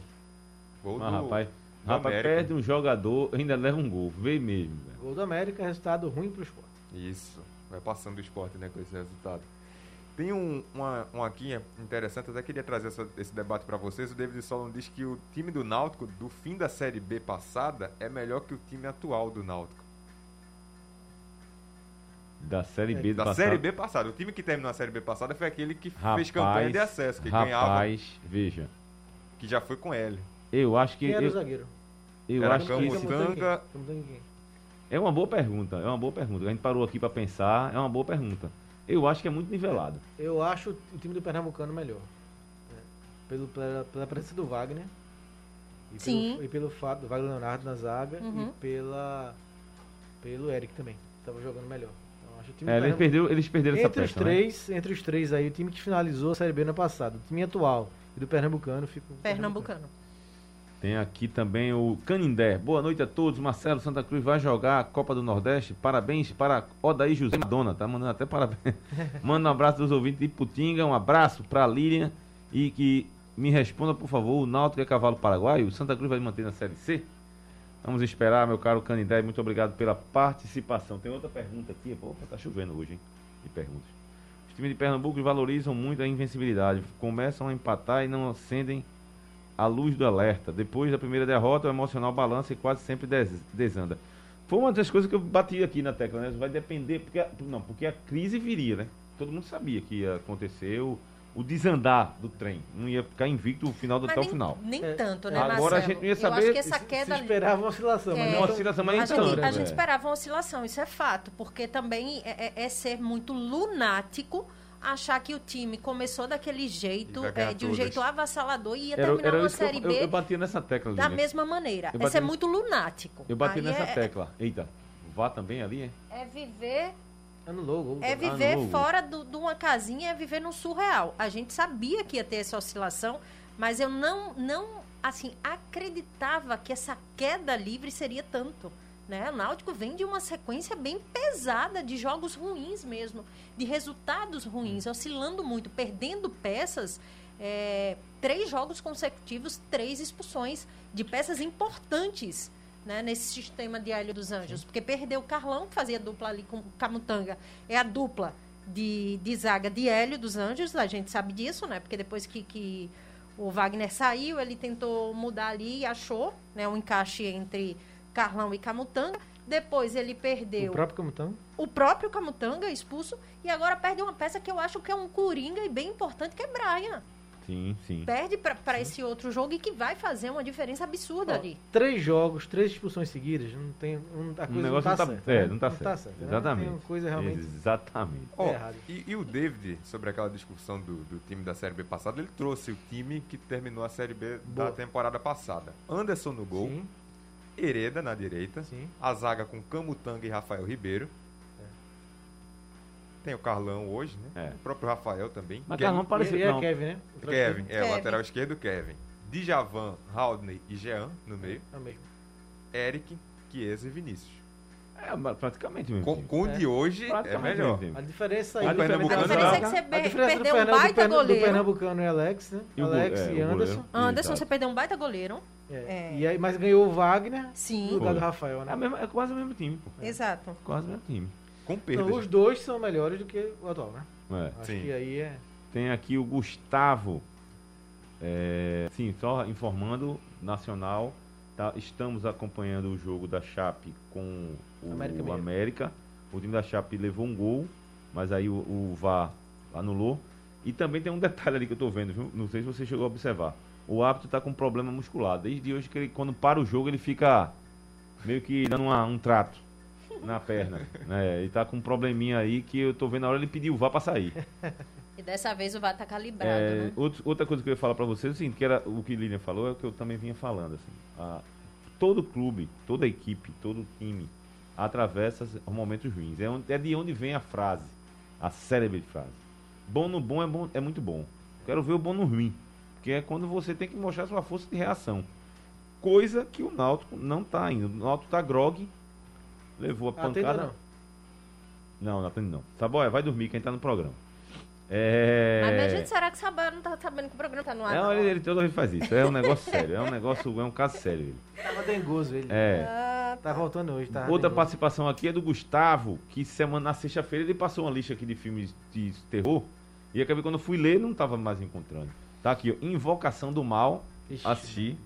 Gol Mas, do, rapaz, do rapaz América. perde um jogador, ainda leva um gol. Vê mesmo, velho. Gol do América, resultado ruim pro esporte. Isso, vai passando o esporte, né, com esse resultado. Tem um, uma, um aqui interessante, até queria trazer essa- esse debate para vocês. O David Solon diz que o time do Náutico, do fim da Série B passada, é melhor que o time atual do Náutico. Da Série B do Da passado. Série B passada. O time que terminou a Série B passada foi aquele que Rapaz, fez campanha de acesso, que ganhava, rapaz, veja. que já foi com ele. Eu acho que. Quem era o Eu, zagueiro? eu Era acho que. Quem? É uma boa pergunta, é uma boa pergunta. A gente parou aqui pra pensar, é uma boa pergunta. Eu acho que é muito nivelado. Eu acho o time do Pernambucano melhor. né? Pelo, pela, pela presença do Wagner. E Sim. Pelo, e pelo fato do Wagner Leonardo na zaga Uhum. e pela, pelo Eric também. Tava jogando melhor. Então, acho o time É, Pernambu- perdeu, eles perderam essa entre os peça, né? três, entre os três aí, o time que finalizou a Série B no passado, o time atual e do Pernambucano fica o Pernambucano. Tem aqui também o Canindé. Boa noite a todos. Marcelo Santa Cruz vai jogar a Copa do Nordeste. Parabéns para Odaí José Madonna. Tá mandando até parabéns. Manda um abraço dos ouvintes de Putinga. Um abraço para Lilian. E que me responda, por favor, o Náutico é cavalo paraguaio? O Santa Cruz vai manter na Série C? Vamos esperar, meu caro Canindé. Muito obrigado pela participação. Tem outra pergunta aqui. Pô, tá chovendo hoje, hein? De perguntas. Os times de Pernambuco valorizam muito a invencibilidade. Começam a empatar e não acendem a luz do alerta. Depois da primeira derrota, o emocional balança e quase sempre des- desanda. Foi uma das coisas que eu bati aqui na tecla, né? Vai depender, porque a, não, porque a crise viria, né? Todo mundo sabia que ia acontecer o, o desandar do trem. Não ia ficar invicto o final do Mas até o nem, final. nem É. tanto, né, Agora a Marcelo? gente não ia Eu saber acho que essa Se queda... esperava uma oscilação, mas É. não Uma tão- oscilação, A mas gente, então, a gente esperava uma oscilação, isso é fato, porque também é, é- é ser muito lunático achar que o time começou daquele jeito, é, de um todas. jeito avassalador e ia Era, terminar era uma isso eu, Série eu, B eu batia nessa tecla, da mesma maneira. Eu É muito lunático. Eu bati Aí nessa é, tecla. Eita, vá também ali, é? É viver Anulou o gol. É viver fora de uma casinha, é viver num surreal. A gente sabia que ia ter essa oscilação, mas eu não, não assim, acreditava que essa queda livre seria tanto. Né? O Náutico vem de uma sequência bem pesada de jogos ruins mesmo, de resultados ruins, oscilando muito, perdendo peças. é, três jogos consecutivos, três expulsões de peças importantes né, nesse sistema de Hélio dos Anjos. Porque perdeu o Carlão, que fazia dupla ali com o Camutanga. É a dupla de, de zaga de Hélio dos Anjos, a gente sabe disso, né? Porque depois que, que o Wagner saiu, ele tentou mudar ali e achou né, um encaixe entre Carlão e Camutanga. Depois ele perdeu O próprio Camutão. o próprio Camutanga expulso e agora perde uma peça que eu acho que é um coringa e bem importante, que é Brian. Sim, sim. Perde para esse outro jogo e que vai fazer uma diferença absurda Ó, ali. Três jogos, três expulsões seguidas, não tem. Não, a O coisa negócio não tá, não tá, certa. é, né? não tá certo. né? Exatamente. Tem uma coisa realmente. Exatamente. Ó, errado. e, e o David, sobre aquela discussão do, do time da Série B passada, ele trouxe o time que terminou a Série B Boa. da temporada passada. Anderson no gol, Sim, Hereda na direita, sim. a zaga com Camutanga e Rafael Ribeiro. Tem o Carlão hoje, né? É. O próprio Rafael também. Mas Kevin- Carlão parecia e, e é não. Kevin, né? O Kevin, é, Kevin. o lateral esquerdo, Kevin. Djavan, Haldney e Jean no meio. É o mesmo. Eric, Chiesa e Vinícius. É, mas praticamente o mesmo Com, com o de hoje é melhor. o A diferença O aí. A Pernambucano diferença é que você A do, perdeu um do, baita do goleiro. Pernambucano é Alex, né? E o Alex é, e o Anderson. Anderson, você perdeu um baita goleiro. É. É. E aí, mas ganhou o Wagner Sim. no lugar Foi. do Rafael, É, né? a mesma- é quase o mesmo time. pô. Exato. Quase o mesmo time. Com Então, perdas. os dois são melhores do que o atual, né? É. Acho Sim. que aí é. Tem aqui o Gustavo. É, sim, só informando, Nacional. tá- estamos acompanhando o jogo da Chape com o América o. América. O time da Chape levou um gol, mas aí o, o VAR anulou. E também tem um detalhe ali que eu tô vendo, viu? Não sei se você chegou a observar. O árbitro tá com problema muscular. Desde hoje que ele, quando para o jogo, ele fica meio que dando uma- um trato na perna. né? Ele tá com um probleminha aí que eu tô vendo a hora ele pediu o VAR pra sair. E dessa vez o VAR tá calibrado, É, né? outro- outra coisa que eu ia falar pra vocês é o seguinte, que era o que Lilian falou, é o que eu também vinha falando. Assim, a- todo clube, toda equipe, todo time atravessa momentos ruins. É, onde- é de onde vem a frase, a célebre frase. Bom no bom é, bom é muito bom. Quero ver o bom no ruim. Porque é quando você tem que mostrar sua força de reação. Coisa que o Náutico não tá indo. O Náutico tá grog, levou a Atenda pancada. não. Não, não atende não. Saboia, vai dormir quem tá no programa. É... Mas a gente, será que Sabá não tá sabendo que o programa tá no ar? Não? ele, ele toda vez faz isso. É um negócio sério. É um negócio, é um caso sério. Ele. Tava dengoso ele. É. Ah, Tá voltando hoje, tá? Outra dengoso. participação aqui é do Gustavo, que semana na sexta-feira ele passou uma lista aqui de filmes de terror. E acabei quando eu fui ler, não tava mais encontrando. Tá aqui, ó. Invocação do Mal. Ixi, Assisti.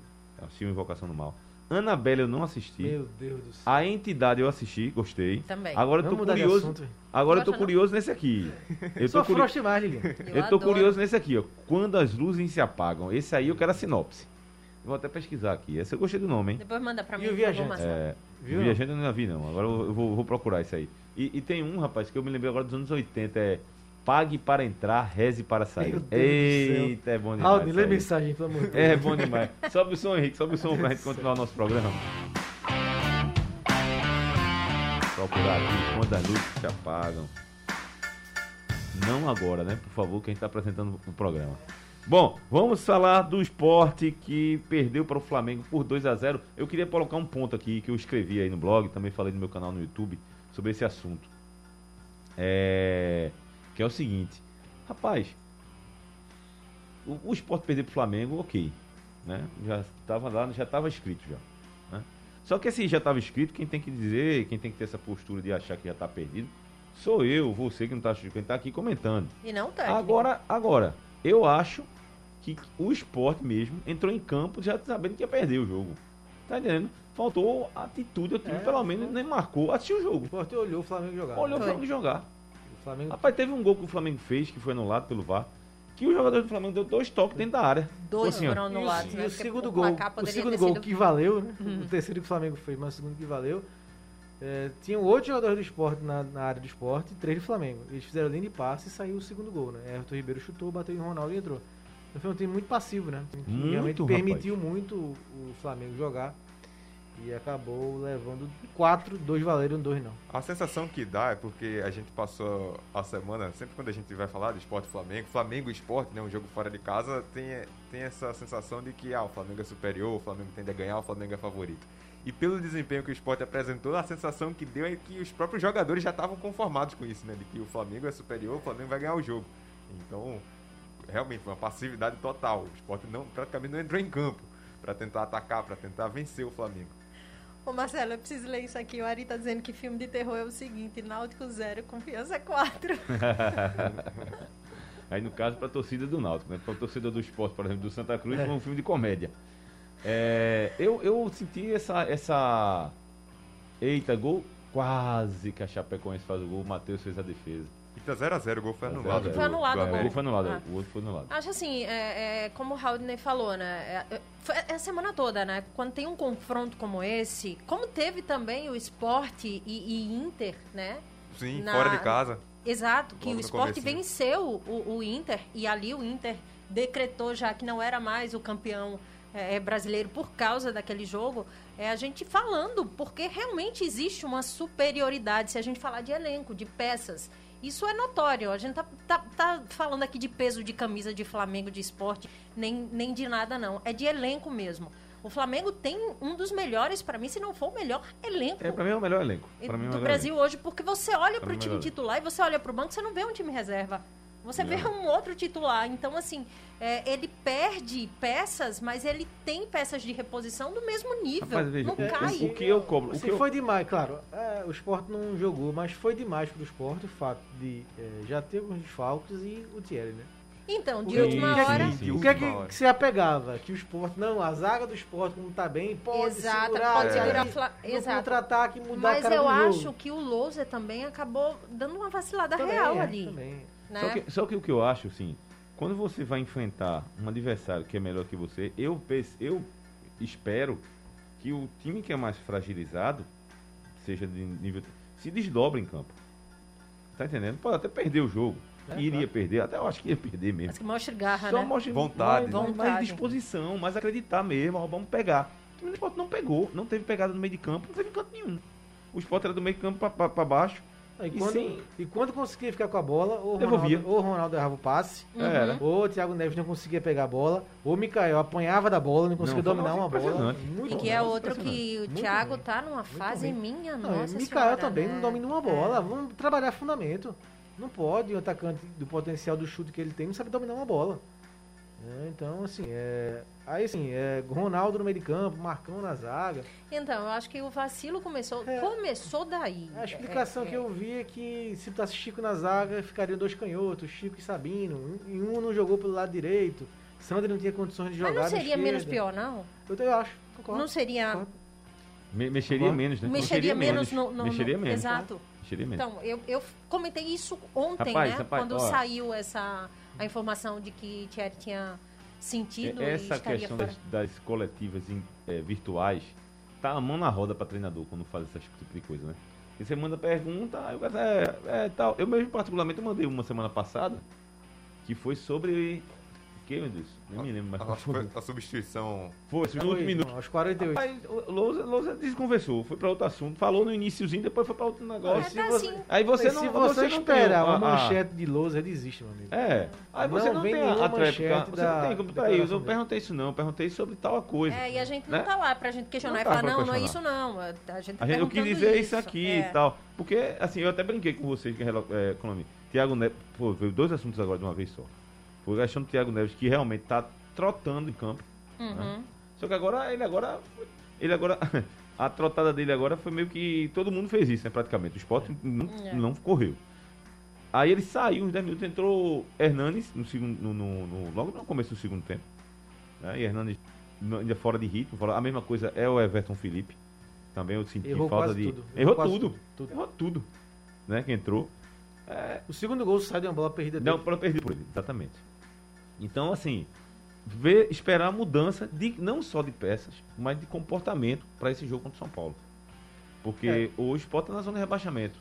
Assisti o Invocação do Mal. Annabelle eu não assisti. Meu Deus do céu. A Entidade eu assisti, gostei. Também. Agora eu tô curioso. Agora eu tô curioso nesse aqui. Eu Só tô curioso. froste mais, Lilian. Eu, Eu tô curioso nesse aqui, ó. Quando as luzes se apagam. Esse aí eu quero a sinopse. Eu vou até pesquisar aqui. Esse eu gostei do nome, hein? Depois manda pra E mim. o por Viajante? É, Viu? o Viajante eu não vi, não. Agora eu eu vou, vou procurar isso aí. E, e tem um, rapaz, que eu me lembrei agora dos anos 80. É Pague para entrar, reze para sair. Meu Deus. Eita, é bom demais. Raul, lê mensagem, pelo amor de Deus. É bom demais. Sobe o som, Henrique. Sobe o som pra gente continuar o nosso programa. Procurar aqui quando as luzes se apagam. Não agora, né? Por favor, que a gente está apresentando o programa. Bom, vamos falar do esporte que perdeu para o Flamengo por 2 a 0 Eu queria colocar um ponto aqui que eu escrevi aí no blog, também falei no meu canal no YouTube sobre esse assunto. É, que é o seguinte, rapaz, o, o esporte perder para o Flamengo, ok. Né? Já estava lá, já estava escrito já. né? Só que assim, já estava escrito, quem tem que dizer, quem tem que ter essa postura de achar que já está perdido, sou eu, você que não está quem está aqui comentando. E não técnico. Agora, agora, eu acho que o esporte mesmo entrou em campo já sabendo que ia perder o jogo. Tá entendendo? Faltou atitude, o time É, pelo menos nem marcou, assistiu o O jogo. Sport olhou o Flamengo jogar. Olhou o. Flamengo jogar. O Flamengo Rapaz, teve um gol que o Flamengo fez, que foi anulado pelo VAR, que o jogador do Flamengo deu dois toques dentro da área. Dois Assim, ó. foram E o, anulados, e né? o Porque segundo o gol, o segundo gol sido- que valeu, né? O terceiro que o Flamengo fez, mas o segundo que valeu. É, tinham oito jogadores do esporte na, na área do esporte e três do Flamengo. Eles fizeram linha de passe e saiu o segundo gol, né? Everton Ribeiro chutou, bateu em Ronaldo e entrou. Então foi um time muito passivo, né? Um time que Muito, realmente rapaz. permitiu muito o o Flamengo jogar. E acabou levando quatro, dois valeram, dois não. A sensação que dá é porque a gente passou a semana, sempre quando a gente vai falar de esporte Flamengo, Flamengo esporte, né, um jogo fora de casa, tem, tem essa sensação de que ah, o Flamengo é superior, o Flamengo tende a ganhar, o Flamengo é favorito. E pelo desempenho que o esporte apresentou, a sensação que deu é que os próprios jogadores já estavam conformados com isso, né? De que o Flamengo é superior, o Flamengo vai ganhar o jogo. Então, realmente, uma passividade total. O esporte não, praticamente não entrou em campo para tentar atacar, para tentar vencer o Flamengo. Ô Marcelo, eu preciso ler isso aqui. O Ari tá dizendo que filme de terror é o seguinte: Náutico 0, Confiança 4. Aí no caso pra torcida do Náutico, né? Pra torcida do esporte, por exemplo, do Santa Cruz, É. foi um filme de comédia. É, eu, eu senti essa, essa. Eita, gol. Quase que a Chapecoense faz o gol, o Matheus fez a defesa. Tá 0x0, o gol foi anulado. 0 a 0. Foi anulado do o gol. foi anulado, Ah. o outro foi anulado. Acho assim, é, é, como o Haldner falou, né? É, é, é a semana toda, né? Quando tem um confronto como esse, como teve também o esporte e, e Inter, né? Sim, Na- fora de casa. Exato, que Logo o esporte comecinho. venceu o, o Inter e ali o Inter decretou já que não era mais o campeão é, brasileiro por causa daquele jogo. É a gente falando, porque realmente existe uma superioridade se a gente falar de elenco, de peças. Isso é notório. A gente tá, tá, tá falando aqui de peso de camisa de Flamengo, de esporte, nem, nem de nada, não. É de elenco mesmo. O Flamengo tem um dos melhores, para mim, se não for o melhor elenco É, pra mim é o melhor elenco. Pra mim é o do Brasil hoje, porque você olha para o mim, time titular e você olha para o banco, você não vê um time reserva. Você vê um outro titular. Então, assim, é, ele perde peças, mas ele tem peças de reposição do mesmo nível. Rapaz, veja, não é, cai. o que eu cobro. O Se que eu... foi demais, claro, é, o esporte não jogou, mas foi demais pro esporte o fato de é, já ter alguns desfalques e o Thierry, né? Então, de Sim, última sim, hora. sim. O que é que, que se apegava? Que o esporte, não, a zaga do esporte, como tá bem, pode Exato, segurar, pode é, segurar no Fla- Exato. contra-ataque mudar a Mas cara eu do acho jogo. que o Louser também acabou dando uma vacilada Também, real é, ali. também. Né? Só, que, só que o que eu acho, assim, quando você vai enfrentar um adversário que é melhor que você, eu, eu espero que o time que é mais fragilizado, seja de nível. se desdobre em campo. Tá entendendo? Pode até perder o jogo. É, iria claro. perder, até eu acho que ia perder mesmo. Mas que mostre garra, Só né? mostra Vontade. mais, mais- mais Vontade. disposição, mais acreditar mesmo, ó, vamos pegar. O esporte não pegou, não teve pegada no meio de campo, não teve canto nenhum. O esporte era do meio de campo pra- pra pra baixo. E, quando, sim. e quando conseguia ficar com a bola, ou o. Ronaldo, ou o Ronaldo errava o passe, Uhum. Ou o Thiago Neves não conseguia pegar a bola, ou o Mikael apanhava da bola, não conseguia Não, dominar um uma bola. Muito E que bom. é outro que o. Muito Thiago tá numa fase minha, Não, nossa Mikael senhora, também né? não domina uma bola. Vamos trabalhar fundamento. Não pode um atacante do potencial do chute que ele tem não sabe dominar uma bola. É, então, assim, é... aí assim, é Ronaldo no meio de campo, Marcão na zaga. Então, eu acho que o vacilo começou, É. começou daí. A explicação É, que é. eu vi é que se botasse Chico na zaga, ficariam dois canhotos, Chico e Sabino. E um não jogou pelo lado direito. Sandro não tinha condições de Mas jogar. não na seria menos pior, não? Eu, eu acho, concordo. Não seria. concordo. Me- mexeria Concordo. menos, né? Mexeria menos no. no- Mexeria no- menos. Exato. Mexeria menos. Então, eu, eu comentei isso ontem, Rapaz, né? rapaz, quando ó. saiu essa a informação de que Thierry tinha sentido Essa questão das, das coletivas em- é, virtuais tá a mão na roda para treinador quando faz esse tipo de coisa, né? E você manda pergunta, cara é, é tal. Eu mesmo, particularmente, eu mandei uma semana passada que foi sobre. O que, meu Deus? Nem me lembro mais. Que foi a substituição. Foi, Foi, último minuto. Aos 48. Rapaz, o Lousa, Lousa desconversou, foi para outro assunto, falou no iníciozinho, depois foi para outro negócio. É, tá você- assim. Aí você não se você, não tem esperar a- uma a- manchete de lousa, ele existe, meu amigo. É. Aí você Não não, tem a, a tréplica. Você da não tem como. Peraí, eu declaração não perguntei isso não, eu perguntei sobre tal coisa. É, e a gente né? não tá lá pra gente questionar Não e tá falar, não, não é isso não. A gente, tá A gente, eu quis dizer isso aqui É. e tal. Porque, assim, eu até brinquei com vocês, que é, relo- é, com o nome? Tiago Neves, pô, veio dois assuntos agora de uma vez só. Foi a questão do Tiago Neves, que realmente tá trotando em campo. Uhum. Só que agora, ele agora, ele agora, a trotada dele agora foi meio que, todo mundo fez isso, né, praticamente. O esporte não, É. não correu. Aí ele saiu, uns 10 minutos, entrou Hernanes, no segundo, no, no- no- logo no começo do segundo tempo. Né, e Hernanes ainda fora de ritmo, fora- a mesma coisa é o Everton Felipe. Também eu senti Errou falta quase de... tudo. Errou quase tudo. tudo. Errou tudo. Né, que entrou. O segundo gol sai de uma bola perdida Não, para perder por ele, exatamente. Então, assim, ver, esperar a mudança de não só de peças, mas de comportamento para esse jogo contra o São Paulo. Porque É. o Sport está na zona de rebaixamento.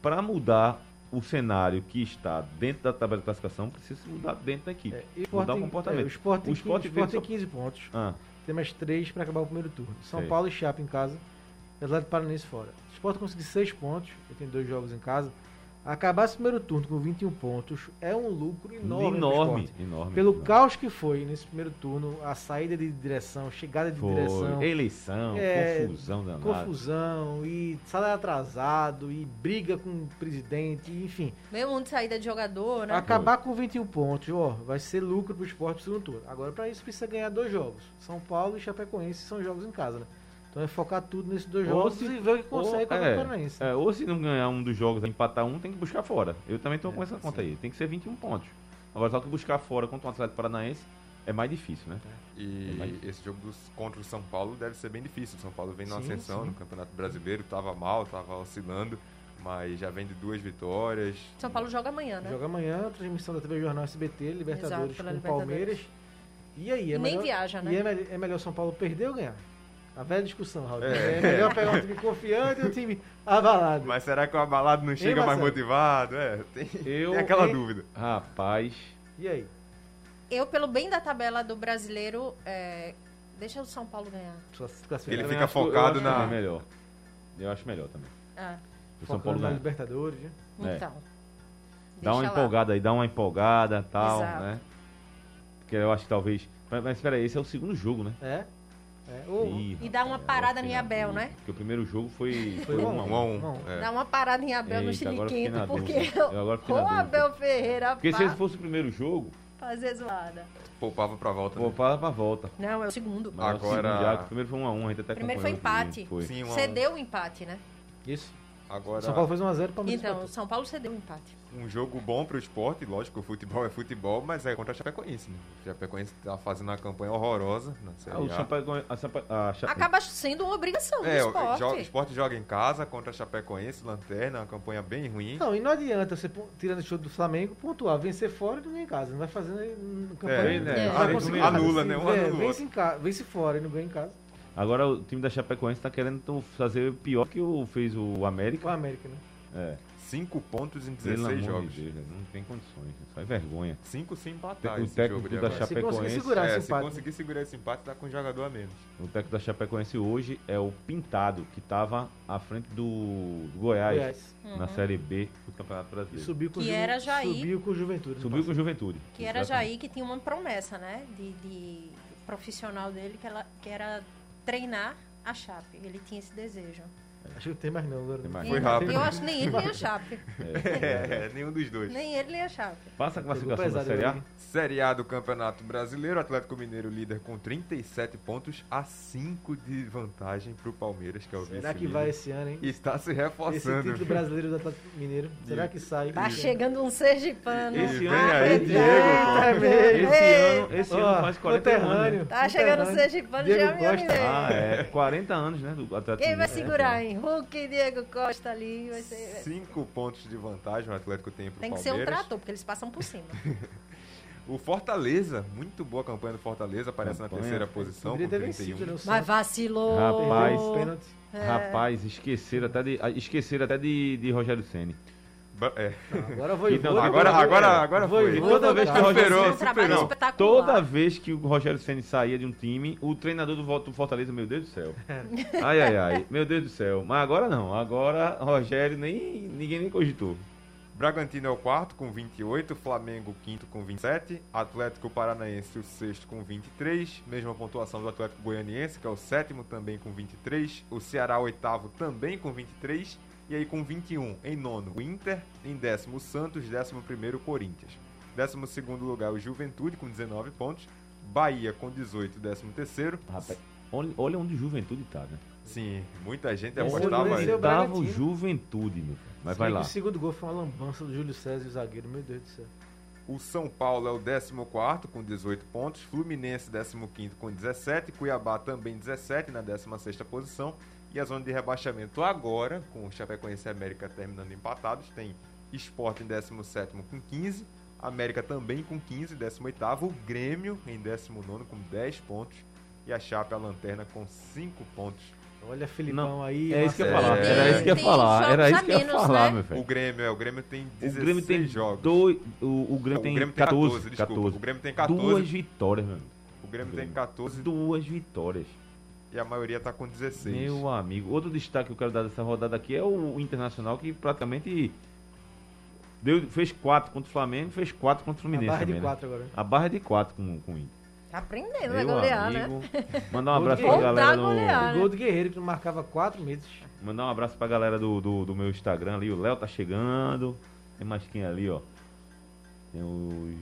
Para mudar o cenário que está dentro da tabela de classificação, precisa se mudar dentro da equipe. É, mudar o comportamento. é, o Sport tem, O Sport 15, o veio Sport tem só- 15 pontos. Ah, Tem mais 3 para acabar o primeiro turno. São Sei. Paulo e Chape em casa. Atlético Paranaense fora. O Sport conseguir 6 pontos, ele tem dois jogos em casa. Acabar esse primeiro turno com 21 pontos é um lucro enorme. enorme, enorme. Pelo enorme. caos que foi nesse primeiro turno, a saída de direção, chegada de Foi, direção, eleição, É, confusão danada. confusão e salário atrasado e briga com o presidente, enfim. Meio mundo de saída de jogador, né? Acabar com 21 pontos, ó, vai ser lucro pro esporte pro segundo turno. Agora, para isso, precisa ganhar dois jogos. São Paulo e Chapecoense são jogos em casa, né? Então é focar tudo nesses dois Ou jogos se- e ver o que consegue com o é, Atlético Paranaense. é, ou se não ganhar um dos jogos, empatar um, tem que buscar fora. Eu também estou com É, essa conta sim. aí. Tem que ser 21 pontos. Agora, só que buscar fora contra o Atlético Paranaense é mais difícil, né? E É mais- esse jogo dos, contra o São Paulo deve ser bem difícil. O São Paulo vem na Sim, ascensão sim. no Campeonato Brasileiro, estava mal, estava oscilando. mas já vem de duas vitórias. São Paulo joga amanhã, né? Joga amanhã, transmissão da TV Jornal SBT, Libertadores pela com Libertadores. Palmeiras. E aí, é E nem melhor, viaja, né? E é, é melhor São Paulo perder ou ganhar? A velha discussão, Raul. É, melhor pegar um time confiante e um time abalado. Mas será que o abalado não chega mais Marcelo? motivado? É, tem, Eu- tem aquela Hein? dúvida. Rapaz, E aí? Eu, pelo bem da tabela do brasileiro, é, deixa o São Paulo ganhar. Ele fica acho focado acho na- é melhor. Eu acho melhor também. Ah, O São Paulo ganha. Libertadores, né? É. então. Dá uma lá. empolgada aí, dá uma empolgada tal, Exato. né? Porque eu acho que talvez. Mas, mas espera aí, esse é o segundo jogo, né? É? É. Ih, E dá uma parada em Abel, né? Porque o primeiro jogo foi, Foi foi um um Um. É. Dá uma parada em Abel no Eita, fiquei Chiliquento, porque dúvida. Eu agora fiquei o na dúvida. Abel Ferreira Porque se fa- esse fosse o primeiro jogo, fazer zoada. Poupava pra volta. Né? fala pra volta. Não, é o segundo. Mas Agora- o segundo já, o primeiro foi um a um, a gente até Primeiro foi empate. Foi. Sim, um. Cedeu o empate, né? Isso. Agora, São Paulo fez 1x0 Palmeiras. Então. São Paulo cedeu o empate. Um jogo bom pro esporte. Lógico, o futebol é futebol, mas é contra a Chapecoense. Né? A Chapecoense tá fazendo uma campanha horrorosa na Série Ah, o A. Chapecoense- a Chape- a Chape- Acaba sendo uma obrigação do É, o esporte. o esporte joga em casa contra a Chapecoense, Lanterna, uma campanha bem ruim. Não, e não adianta você, tirando o show do Flamengo, pontuar, vencer fora e não ganhar em casa. Não vai fazer hum, campanha. É, né? Não vai É, conseguir anula, né? Um É, anula o vence, em casa, vence fora e não ganha em casa. Agora o time da Chapecoense tá querendo fazer pior que o fez o América. América, né? É. Cinco pontos em Pelo 16 amor jogos. de Deus, não tem condições. Isso é vergonha. Cinco se empatar O esse técnico da agora. Se conseguir Chapecoense. segurar É, esse se empate. conseguir segurar esse empate, tá com um jogador a menos. O técnico da Chapecoense hoje é o Pintado, que estava à frente do, do Goiás, Goiás. na Série B do Campeonato E Brasileiro. subiu com Que Ju- era Jair. Subiu com Juventude. Subiu com Juventude. Que era Exatamente. Jair, que tinha uma promessa, né? De, de profissional dele, que, ela, que era treinar a Chape. Ele tinha esse desejo. Acho que não tem mais não. Agora. Tem mais. Foi rápido. Eu acho que nem ele nem a Chape. É, nenhum dos dois. Nem ele nem a Chape. Passa a classificação da Série A. Série A do Campeonato Brasileiro, Atlético Mineiro líder com 37 pontos, a 5 de vantagem pro Palmeiras, que é o Será que vai esse ano, hein? E está se Esse reforçando. título brasileiro do Atlético Mineiro. Será que sai? Tá chegando um sergipano. Esse ano aí, é Diego, pô. Esse ano, esse ano faz 40 anos. né? Tá chegando o sergipano já, amigo. Ah, é. 40 anos, né? Do Atlético Quem vai segurar, hein? Hulk e Diego Costa ali. Vai ser... 5 pontos de vantagem o Atlético tem pro Tem que ser um trator, porque eles passam por cima. O Fortaleza, muito boa campanha do Fortaleza, aparece na Campanha. terceira posição com Poderia ter vencido, 31. né? O Mas vacilou. Rapaz. pênaltis. Rapaz, esqueceram até de, esqueceram até de, de Rogério Ceni. É. Agora foi Então, Agora, agora, agora foi. Voivoda Toda vez que o. Rogério Superou. Toda vez que o Rogério Ceni saía de um time, o treinador do Fortaleza, meu Deus do céu. Ai, ai, ai. Meu Deus do céu. Mas agora não. Agora Rogério nem ninguém nem cogitou. Bragantino é o quarto com 28, Flamengo quinto com 27, Atlético Paranaense o sexto com 23, mesma pontuação do Atlético Goianiense, que é o sétimo também com 23, o Ceará o oitavo também com 23, e aí com 21 em nono o Inter, em décimo o Santos, décimo primeiro o Corinthians. Décimo segundo lugar o Juventude com 19 pontos, Bahia com 18, décimo terceiro. Rapaz, olha, onde o Juventude tá, né? Sim, muita gente Esse apostava o. Juventude, meu filho. Mas Se vai lá. que O segundo gol foi uma lambança do Júlio César e o zagueiro. Meu Deus do céu. O São Paulo é o 14 com 18 pontos, Fluminense 15 com 17, Cuiabá também 17 na 16 posição e a zona de rebaixamento agora, com o Chapecoense e América terminando empatados, tem Sport em 17 com 15, América também com 15, 18 o Grêmio em 19 com 10 pontos e a Chape a lanterna com 5 pontos. Olha, Filipão Não, aí. É isso que eu ia falar. É. Era isso que eu ia Tem falar. Era isso que eu ia falar, né? meu O velho. Grêmio, é, o Grêmio tem O 16 Grêmio tem jogos. dois. O, o Grêmio O tem Grêmio tem 14. 14, desculpa. 14. O Grêmio tem 14. Duas vitórias, amigo. O Grêmio tem Grêmio. 14 Duas vitórias. E a maioria tá com 16. Meu amigo. Outro destaque que eu quero dar dessa rodada aqui é o Internacional, que praticamente deu, fez quatro contra o Flamengo, fez quatro contra o A Fluminense barra também. de né? quatro agora. A barra é de quatro com, com o Inter. Tá aprendendo a Meu golear, né? amigo. Mandar um abraço pra galera a do. golear. O gol do Guerreiro que não marcava quatro meses. Mandar um abraço pra galera do, do, do meu Instagram ali. O Léo tá chegando. Tem mais quem ali, ó. Tem o.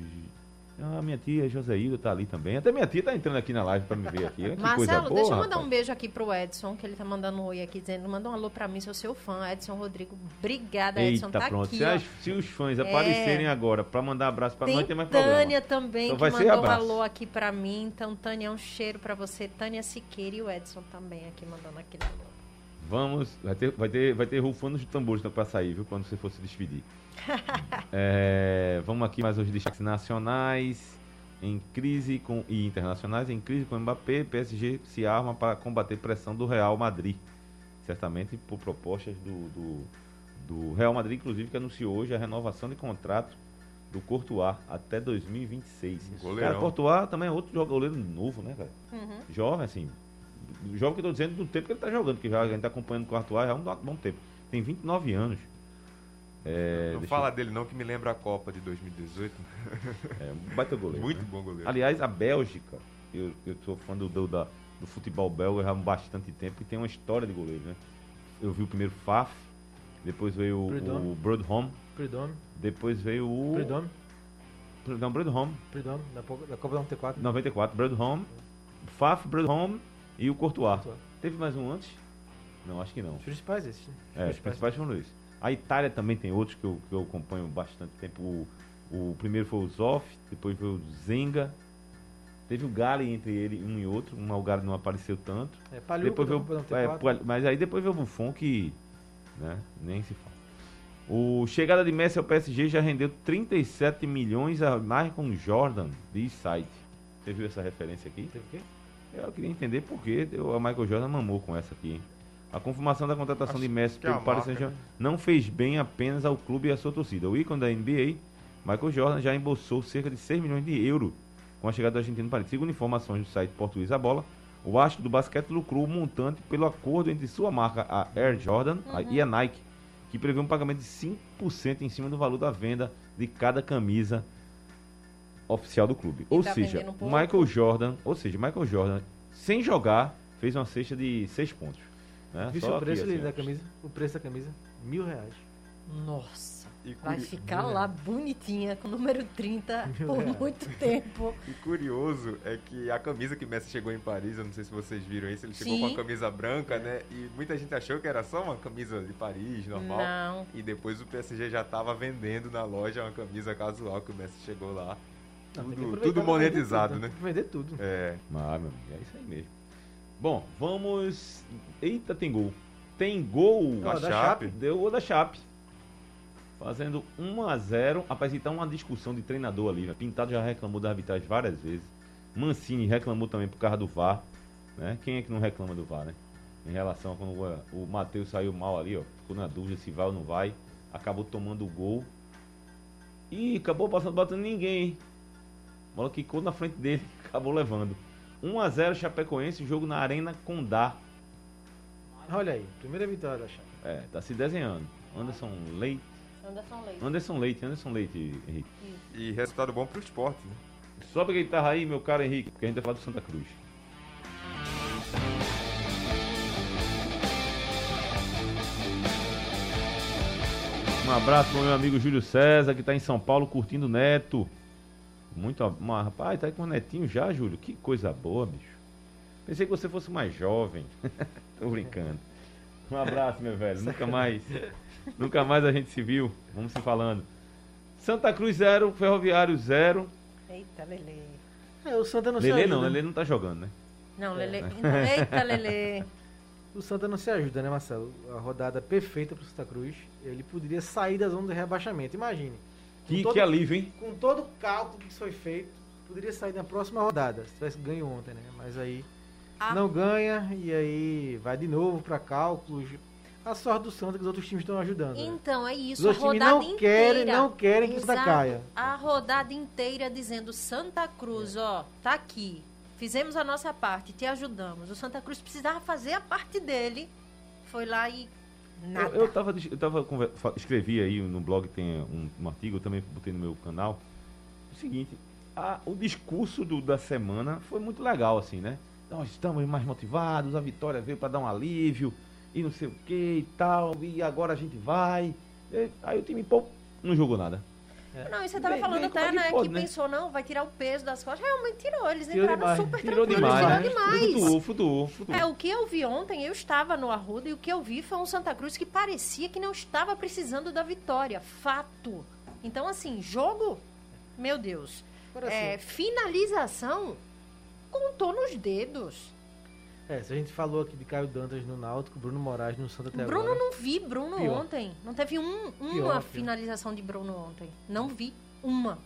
Ah, minha tia Joséilda tá ali também. Até minha tia tá entrando aqui na live pra me ver aqui. Que Marcelo, boa, deixa eu mandar rapaz. um beijo aqui pro Edson, que ele tá mandando um oi aqui, dizendo, manda um alô pra mim, sou seu fã, Edson Rodrigo. Obrigada, Edson, Eita, tá pronto. aqui, se, as- se os fãs aparecerem agora pra mandar abraço pra nós, Tem mais problema. Tânia também, Então que mandou um alô aqui pra mim. Então, Tânia, um cheiro pra você. Tânia Siqueira e o Edson também aqui mandando aquele alô. Vamos. Vai ter, vai ter, vai ter rufando de tambores para sair, viu? Quando você for se despedir. É, vamos aqui mais os destaques nacionais. Em crise com e internacionais, em crise com o Mbappé, PSG se arma para combater pressão do Real Madrid. Certamente por propostas do, do, do Real Madrid, inclusive, que anunciou hoje a renovação de contrato do Courtois até 2026. Goleirão. Cara, Courtois também é outro jogador goleiro novo, né, cara? Uhum. Jovem, assim. Jovem que eu tô dizendo do tempo que ele tá jogando, que já, a gente tá acompanhando o Courtois já há um bom tempo. Tem 29 anos. É, não fala dele não, que me lembra a Copa de 2018. eu- é um baita goleiro. Muito né? bom goleiro. Aliás, a Bélgica, eu, eu sou fã do, do, da- do futebol belga já há bastante tempo e tem uma história de goleiro, né? Eu vi o primeiro Faf, depois veio o, o Brudholm, Perdão, depois veio o. perdão, Não, Brudholm, perdão, da, Copa- da Copa da 94. 94, Brudholm, Faf, Brudholm e o Courtois. Courtois. Teve mais um antes? Não, acho que não. Os principais esses, né? É, os principais foram esses. A Itália também tem outros que eu, que eu acompanho bastante tempo. O, o primeiro foi o Zoff, depois foi o Zenga. Teve o Gali entre ele, um e outro. Um, o Gali não apareceu tanto. É, Palhuca depois veio, Copa da é, 94. Pal- mas aí depois veio o Buffon que né, nem se fala. O chegada de Messi ao PSG já rendeu 37 milhões a mais com Jordan, diz site. Você viu essa referência aqui? Teve o quê? Eu queria entender por que o Michael Jordan mamou com essa aqui. hein? A confirmação da contratação de Messi é pelo a Paris Saint-Germain né? não fez bem apenas ao clube e à sua torcida. O ícone da NBA, Michael Jordan, já embolsou cerca de 6 milhões de euros com a chegada do argentino no Paris. Segundo informações do site português A Bola, o astro do basquete lucrou o montante pelo acordo entre sua marca, a Air Jordan, a- e a Nike, que prevê um pagamento de 5% em cima do valor da venda de cada camisa oficial do clube. ou tá seja. Michael Jordan, ou seja, Michael Jordan, sem jogar, fez uma cesta de 6 pontos. Né? Viu Só o aqui, preço ali assim, da camisa? O preço da camisa? Mil reais. Nossa. E, Vai ficar lá bonitinha com o número 30 por reais. muito tempo. e curioso é que a camisa que Messi chegou em Paris, eu não sei se vocês viram isso, ele chegou Sim. com a camisa branca, né? E muita gente achou que era só uma camisa de Paris, normal. Não. E depois o PSG já tava vendendo na loja uma camisa casual que o Messi chegou lá. Tudo, tudo monetizado, tudo, né? Tem que vender tudo. É. Ah, meu amigo, é isso aí mesmo. Bom, vamos. Eita, tem gol. Tem gol. A da Chape. Chape. Deu gol da Chape. Fazendo 1 a 0 Rapaz, e tá uma discussão de treinador ali. Né? Pintado já reclamou da arbitragem várias vezes. Mancini reclamou também por causa do VAR. Né? Quem é que não reclama do VAR, né? Em relação a quando o- o Matheus saiu mal ali, ó. Ficou na dúvida se vai ou não vai. Acabou tomando o gol. E acabou passando batendo ninguém, bola quicou na frente dele, acabou levando. 1 a 0 Chapecoense, jogo na Arena Condá. Olha aí, primeira vitória da Chape. É, tá se desenhando. Anderson Leite. Anderson Leite. Anderson Leite, Anderson Leite, Henrique. E resultado bom pro esporte, né? Sobe a guitarra aí, meu caro Henrique, porque a gente vai falar do Santa Cruz. Um abraço pro meu amigo Júlio César, que tá em São Paulo curtindo o Neto. Muito. Uma, rapaz, tá aí com o Netinho já, Júlio. Que coisa boa, bicho. Pensei que você fosse mais jovem. Tô brincando. Um abraço, meu velho. Nunca mais. Nunca mais a gente se viu. Vamos se falando. Santa Cruz 0, Ferroviário 0. Eita, Lele. É, o Santa não se Lele ajuda. não, Lele não tá jogando, né? Não, Lele. Então, eita, Lele. O Santa não se ajuda, né, Marcelo? A rodada perfeita pro Santa Cruz. Ele poderia sair da zona de rebaixamento. Imagine. Que, todo- que alívio, hein? Com todo o cálculo que foi feito, poderia sair na próxima rodada. Se tivesse ganho ontem, né? Mas aí Ah. não ganha e aí vai de novo pra cálculos. A sorte do Santa é que os outros times estão ajudando. né? Então, é isso. Os A outros times rodada não inteira. querem, não querem que o Santa caia. A rodada inteira dizendo Santa Cruz, ó, tá aqui. Fizemos a nossa parte, te ajudamos. O Santa Cruz precisava fazer a parte dele. Foi lá e nada. Eu, eu tava, eu tava escrevi aí no blog, tem um, um artigo, eu também botei no meu canal. O seguinte, a- o discurso do- da semana foi muito legal, assim, né? Nós estamos mais motivados, a vitória veio para dar um alívio, e não sei o que e tal, e agora a gente vai. E aí o time, pô, não jogou nada. Não, e você tava Bem- falando bem, até, é que né, pode, que né? pensou, não, vai tirar o peso das costas. Realmente tirou, eles Tirou entraram demais. super Tirou tranquilos, demais, tirou né? demais. Flutuou. É, o que eu vi ontem, eu estava no Arruda e o que eu vi foi um Santa Cruz que parecia que não estava precisando da vitória. Fato. Então, assim, jogo, meu Deus. Agora É, finalização, contou nos dedos. É, se a gente falou aqui de Caio Dantas no Náutico, Bruno Moraes no Santa até Bruno agora. não vi Bruno Pior. ontem. Não teve um, uma Pior, pior. finalização de Bruno ontem. Não vi uma.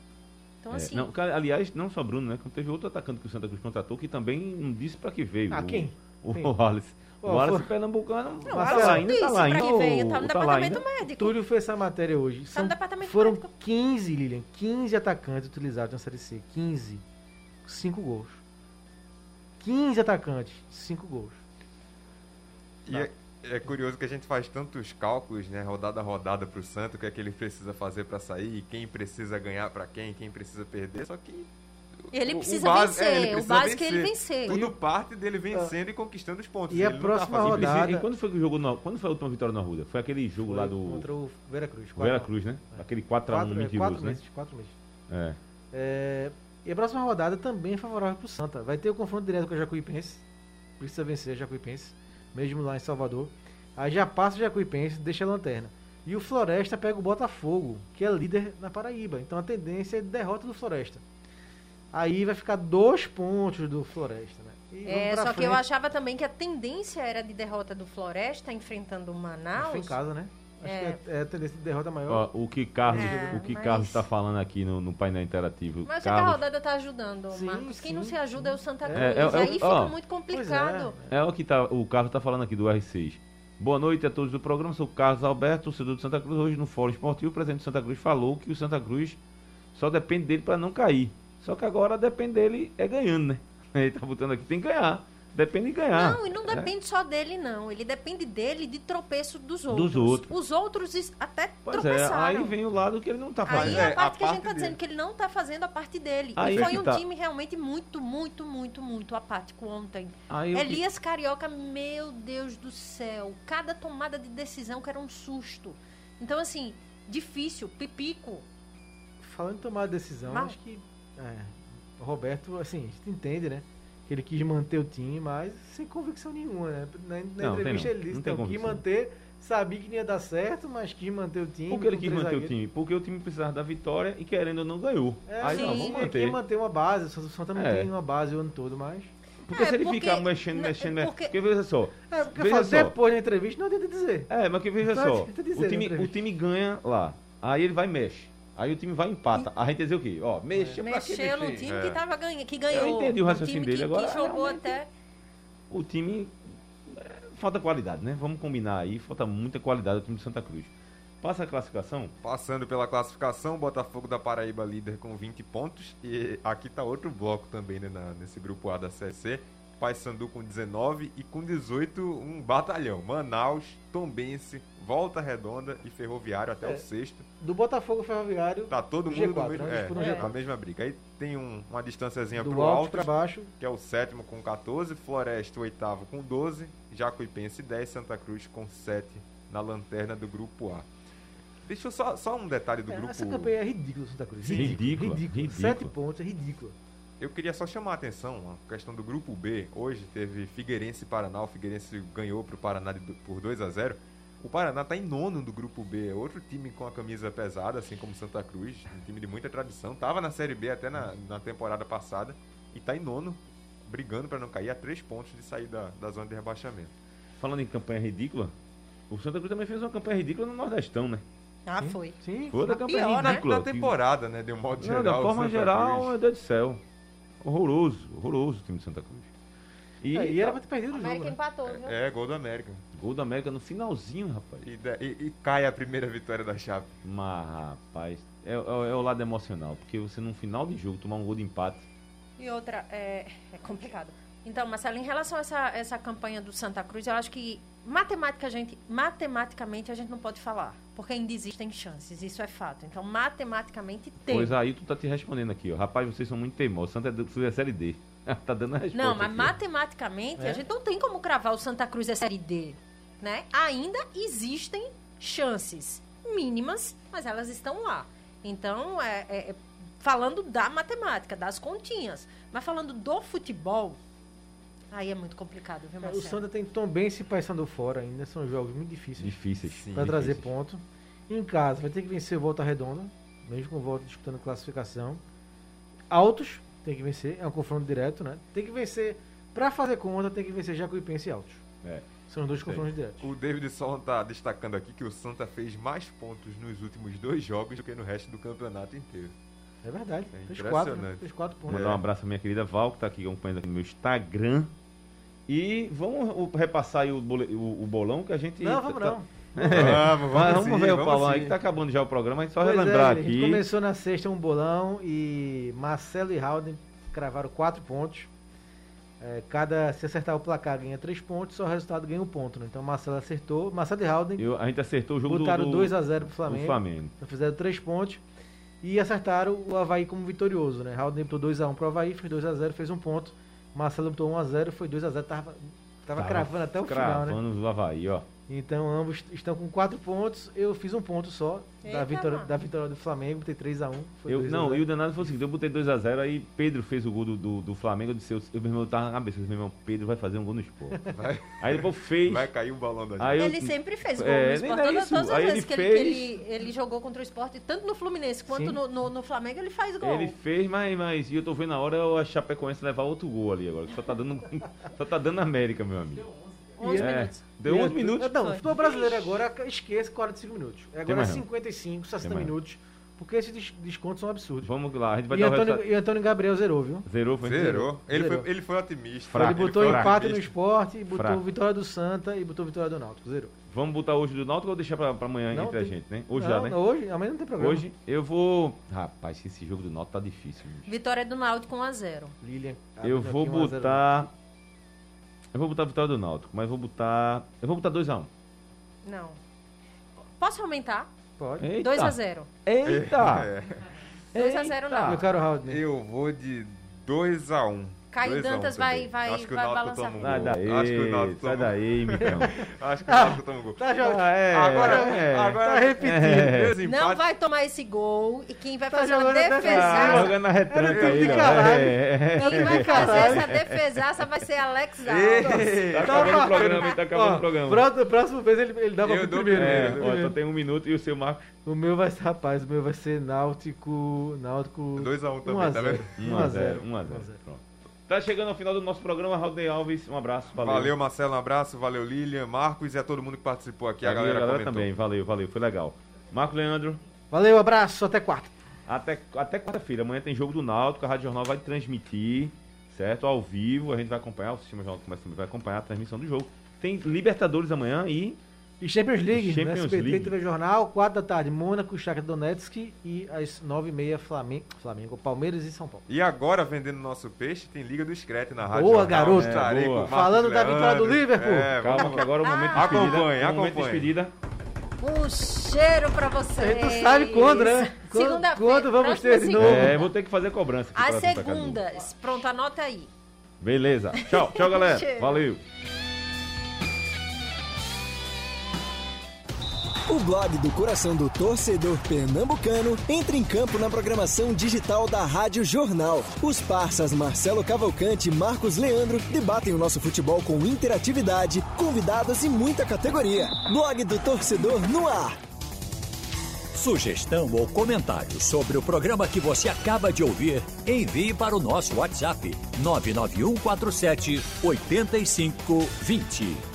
Então, É, assim. não, aliás, não só Bruno, né? Como teve outro atacante que o Santa Cruz contratou que também não disse pra que veio. Ah, o- quem? O Quem? Wallace. O Wallace foi- Pernambucano. Não, tá lá não ainda, disse tá lá pra ainda. que veio. Tá no Tá lá departamento ainda. médico. Túlio fez essa matéria hoje. Tá São, no departamento foram médico. 15, Lilian, 15 atacantes utilizados na Série C. 15. 5 gols. 15 atacantes, 5 gols. E é, é curioso que a gente faz tantos cálculos, né, rodada a rodada pro Santo, o que é que ele precisa fazer pra sair, quem precisa ganhar pra quem, quem precisa perder, só que Ele o- o precisa base- vencer. é, ele o precisa básico é ele vencer. Tudo parte dele vencendo e conquistando os pontos. E a Ele não próxima fazendo isso. rodada- e quando foi que o jogo no, quando foi a última vitória na Ruda? Foi aquele jogo lá Foi do Contra o Vera Cruz. Vera Cruz, né? Aquele 4x1 Quatro, é, mentiroso, quatro né? meses, quatro meses. É. É, e a próxima rodada também é favorável pro Santa. Vai ter o confronto direto com a Jacuipense. Precisa vencer a Jacuipense, mesmo lá em Salvador. Aí já passa o Jacuipense, deixa a lanterna. E o Floresta pega o Botafogo, que é líder na Paraíba. Então a tendência é derrota do Floresta. Aí vai ficar dois pontos do Floresta, né? É, só que eu frente. achava também que a tendência era de derrota do Floresta enfrentando o Mas Manaus. foi em casa, né? Acho É. que é, é a tendência de derrota maior. Ó, o que Carlos, É, o que mas- Carlos está falando aqui no, no painel interativo. Mas é que a Carlos, rodada tá ajudando, Sim, Marcos. Quem não sim, se ajuda é o Santa sim. Cruz. É, é, é, aí fica ó, muito Pois complicado. é. É o que tá, o Carlos está falando aqui do R6. Boa noite a todos do programa. Sou o Carlos Alberto, torcedor do Santa Cruz. Hoje no Fórum Esportivo, o presidente do Santa Cruz falou que o Santa Cruz só depende dele para não cair. Só que agora depende dele é ganhando, né? Ele tá botando aqui, tem que ganhar. Depende de ganhar. Não, e não É. depende só dele, não. Ele depende dele de tropeço dos outros. outros. Os outros até Pois é, tropeçaram. aí vem o lado que ele não tá Aí fazendo. é a É, parte a que a gente parte tá dizendo dele. que ele não tá fazendo a parte dele. Aí e é foi um tá. time realmente muito, muito, muito, muito apático ontem. Aí o que- Elias Carioca, meu Deus do céu. Cada tomada de decisão que era um susto. Então, assim, difícil, pipico. Falando em tomar decisão, Mal. acho que é, o Roberto, assim, a gente entende, né? Que ele quis manter o time, mas sem convicção nenhuma, né? Na, na Não, tem entrevista não. ele disse que tem quis manter, sabia que não ia dar certo, mas quis manter o time. Por que ele quis manter o zagueiros. time? Porque o time precisava da vitória e querendo ou não ganhou. É, aí sim. não, vamos ele manter. quis manter uma base, o Santa não É. tem uma base o ano todo, mas... Porque É, se ele porque- ficar mexendo, mexendo, mexendo. porque- Porque veja só. É, porque eu veja só. depois da entrevista não adianta dizer. É, mas que veja Não só. O na time, o time ganha lá. Aí ele vai e mexe. Aí o time vai e empata. A gente diz o quê? Ó, pra que Mexeu no time É. que, tava ganha, que ganhou. Eu entendi o raciocínio time dele, que, agora, que jogou até. O time. é, Falta qualidade, né? Vamos combinar aí. Falta muita qualidade do time do Santa Cruz. Passa a classificação. Passando pela classificação, Botafogo da Paraíba líder com 20 pontos. E aqui tá outro bloco também, né, na- nesse grupo A da Série C. Paysandu com 19 e com 18 um batalhão. Manaus, Tombense, Volta Redonda e Ferroviário até É. o sexto. Do Botafogo Ferroviário, Tá todo mundo G4, no mesmo, né? é, G4. a mesma briga. Aí tem um- uma distânciazinha do pro alto alto, pra baixo, que é o sétimo com 14, Floresta o oitavo com 12, Jacuipense 10, Santa Cruz com 7 na lanterna do grupo A. Deixa eu só, só um detalhe do É, grupo Essa campanha é ridícula, Santa Cruz. Sim, ridícula, ridícula. Sete pontos, é ridícula. Eu queria só chamar a atenção, a questão do grupo B. Hoje teve Figueirense e Paraná. O Figueirense ganhou para o Paraná por 2 a 0 O Paraná está em nono do grupo B. É outro time com a camisa pesada, assim como Santa Cruz. Um time de muita tradição. Tava na Série B até na, na temporada passada. E está em nono, brigando para não cair a três pontos de sair da, da zona de rebaixamento. Falando em campanha ridícula, o Santa Cruz também fez uma campanha ridícula no Nordestão, né? Ah, foi. Sim. Foi outra A campanha pior, né? ridícula. Na temporada, né? De um modo Não, geral. da o forma Santa geral, Cruz- meu Deus do céu. Horroroso, horroroso o time de Santa Cruz. E, É, e era pra ter perdido o jogo, América né? empatou, viu? É, gol do América. gol da América no finalzinho, rapaz. E, da- e- e cai a primeira vitória da Chape. Mas, rapaz, é, é- é o lado emocional. Porque você, num final de jogo, tomar um gol de empate. E outra, é, é complicado. Então, Marcelo, em relação a essa, essa campanha do Santa Cruz, eu acho que gente, matematicamente a gente não pode falar, porque ainda existem chances, isso é fato. Então, matematicamente tem. Pois aí, tu tá te respondendo aqui, ó. Rapaz, vocês são muito teimosos. Santa Cruz é Série D. tá dando a resposta. Não, mas aqui, matematicamente É? a gente não tem como cravar o Santa Cruz é Série D, né? Ainda existem chances mínimas, mas elas estão lá. Então, é, é- é- falando da matemática, das continhas, mas falando do futebol, aí é muito complicado, viu, É, Marcelo? O Santa tem Tom Bense e Paysandu fora ainda, são jogos muito difíceis Difíceis. Sim. pra trazer difíceis. ponto. Em casa vai ter que vencer o Volta Redonda, mesmo com o Volta disputando classificação. Altos tem que vencer, é um confronto direto, né? Tem que vencer Pra fazer conta, tem que vencer Jacuipense e Altos. É. São os dois confrontos diretos. O Davidson tá destacando aqui que o Santa fez mais pontos nos últimos dois jogos do que no resto do campeonato inteiro. É verdade. É fez quatro, né? impressionante. Fez quatro Vou pontos. mandar um abraço à minha querida Val, que está aqui acompanhando aqui no meu Instagram. E vamos repassar aí o, bole- o- o bolão que a gente. Não, vamos tá- não. Vamos, Mas vamos sim, ver o vamos Paulão aí sim. que tá acabando já o programa, a gente só Pois é, relembrar A gente aqui. começou na sexta um bolão e Marcelo e Halden cravaram quatro pontos. É, cada, se acertar o placar, ganha três pontos, só o resultado ganha um ponto. Né? Então Marcelo acertou. Marcelo e Halden Eu- a gente acertou o jogo do- botaram do, 2x0 pro do Flamengo. Flamengo. Então fizeram três pontos. E acertaram o Havaí como vitorioso, né? Halden botou 2x1 pro Havaí, fez 2x0, fez um ponto. Marcelo botou 1x0, foi 2x0, tava, tava, cravando até o final, né? Cravando o Havaí, ó. Então ambos estão com 4 pontos. Eu fiz um ponto só da Eita, vitória, mano. da vitória do Flamengo, botei 3x1. Foi Eu, 2 a não, 0. e o danado foi o seguinte, eu botei 2x0, aí Pedro fez o gol do, do, do Flamengo, eu disse, eu, eu, meu irmão tava na cabeça, eu disse, meu irmão, Pedro vai fazer um gol no esporte. Vai, Aí depois fez, vai cair o balão da gente. aí eu, Ele sempre fez gol É, no nem esporte. Todas, todas as Aí vezes ele que, ele, fez- que ele, ele jogou contra o esporte, tanto no Fluminense quanto no, no, no Flamengo, ele faz gol. ele fez, mas, mas e eu tô vendo na hora o Chapecoense levar outro gol ali agora, só tá dando, só tá dando América, meu amigo. 11 É, minutos. deu 11 minutos. Não, o futebol brasileiro agora esquece 45 minutos. É Agora é mais não. 55, 60 Tem mais não. minutos. Porque esses des- descontos são absurdos. Vamos lá, a gente vai E dar o Antônio, resultado. e Antônio Gabriel zerou, viu? Zerou, foi? Zerou. Ele, Zerou. Foi, ele foi otimista. Fraco. ele botou foi empate no esporte, botou Fraco. vitória do Santa e botou vitória do Náutico. Zerou. Vamos botar hoje do Náutico ou deixar pra, pra amanhã Não, entre a tem- gente, né? Hoje não, já, né? Hoje, amanhã não tem problema. Hoje eu vou... Rapaz, esse jogo do Náutico tá difícil, bicho. Vitória do Náutico 1x0. Lilian. Eu vou aqui 1 a 0. botar... Eu vou botar a vitória do Náutico, mas vou botar... Eu vou botar 2x1. Não. Posso aumentar? Pode. Eita! 2x0. Eita! É. 2x0 Meu não. caro Raul. Eu vou de 2x1. Caio Dantas vai- vai- Acho que o vai Náutico balançar. toma um Sai gol. daí, Acho que o Náutico sai toma um daí, Micão. Acho que o Náutico toma um gol. Tá jogando. Ah, é, Agora, é. agora Tá repetindo. É. Meus Não vai tomar esse gol e quem vai Tá fazer uma Tá defesaça, jogando na retranca aí, ó. É, é. quem vai fazer essa defesaça vai ser Alex Alves. Tá acabando o programa, tá acabando o programa. Próximo, próximo vez ele, ele pro dou primeiro. É, ó, só tem um minuto e o seu Marcos. O meu vai ser, rapaz, o meu vai ser Náutico. Náutico. 2x1 também, 1 a tá 0. vendo? 1x0, 1x0. Pronto. Tá chegando ao final do nosso programa, Raul Alves. Um abraço, valeu. Valeu, Marcelo, um abraço. Valeu, Lilian, Marcos e a todo mundo que participou aqui. A Aqui galera, comentou. também, valeu, valeu, foi legal. Marco Leandro, Valeu, abraço, até quarta. até, até quarta-feira. Amanhã tem jogo do Náutico, a Rádio Jornal vai transmitir, certo? Ao vivo, a gente vai acompanhar, o Sistema Jornal Comércio também vai acompanhar a transmissão do jogo. Tem Libertadores amanhã e E Champions League, Champions no SBT League. TV Jornal, 4 da tarde, Mônaco, Shakhtar Donetsk e às 9h30, Flamengo, Flamengo, Palmeiras e São Paulo. E agora, vendendo nosso peixe, tem Liga do Screte na Rádio Boa, Jornal. garoto. É, boa. Falando da vitória do Leandro. Liverpool. É, calma vamos- que agora é o momento de despedida. Acompanhe, o momento de acompanhe. despedida. Um cheiro pra vocês. A gente sabe quando, né? Quando- Segunda-feira. quando vamos ter de segunda. novo? É, vou ter que fazer cobrança. Casa. segundas. Pronto, anota aí. Beleza. Tchau, tchau, galera. Cheiro. Valeu. O blog do coração do torcedor pernambucano entra em campo na programação digital da Rádio Jornal. Os parças Marcelo Cavalcante e Marcos Leandro debatem o nosso futebol com interatividade, convidados e muita categoria. Blog do torcedor no ar. Sugestão ou comentário sobre o programa que você acaba de ouvir, envie para o nosso WhatsApp 99147 8520.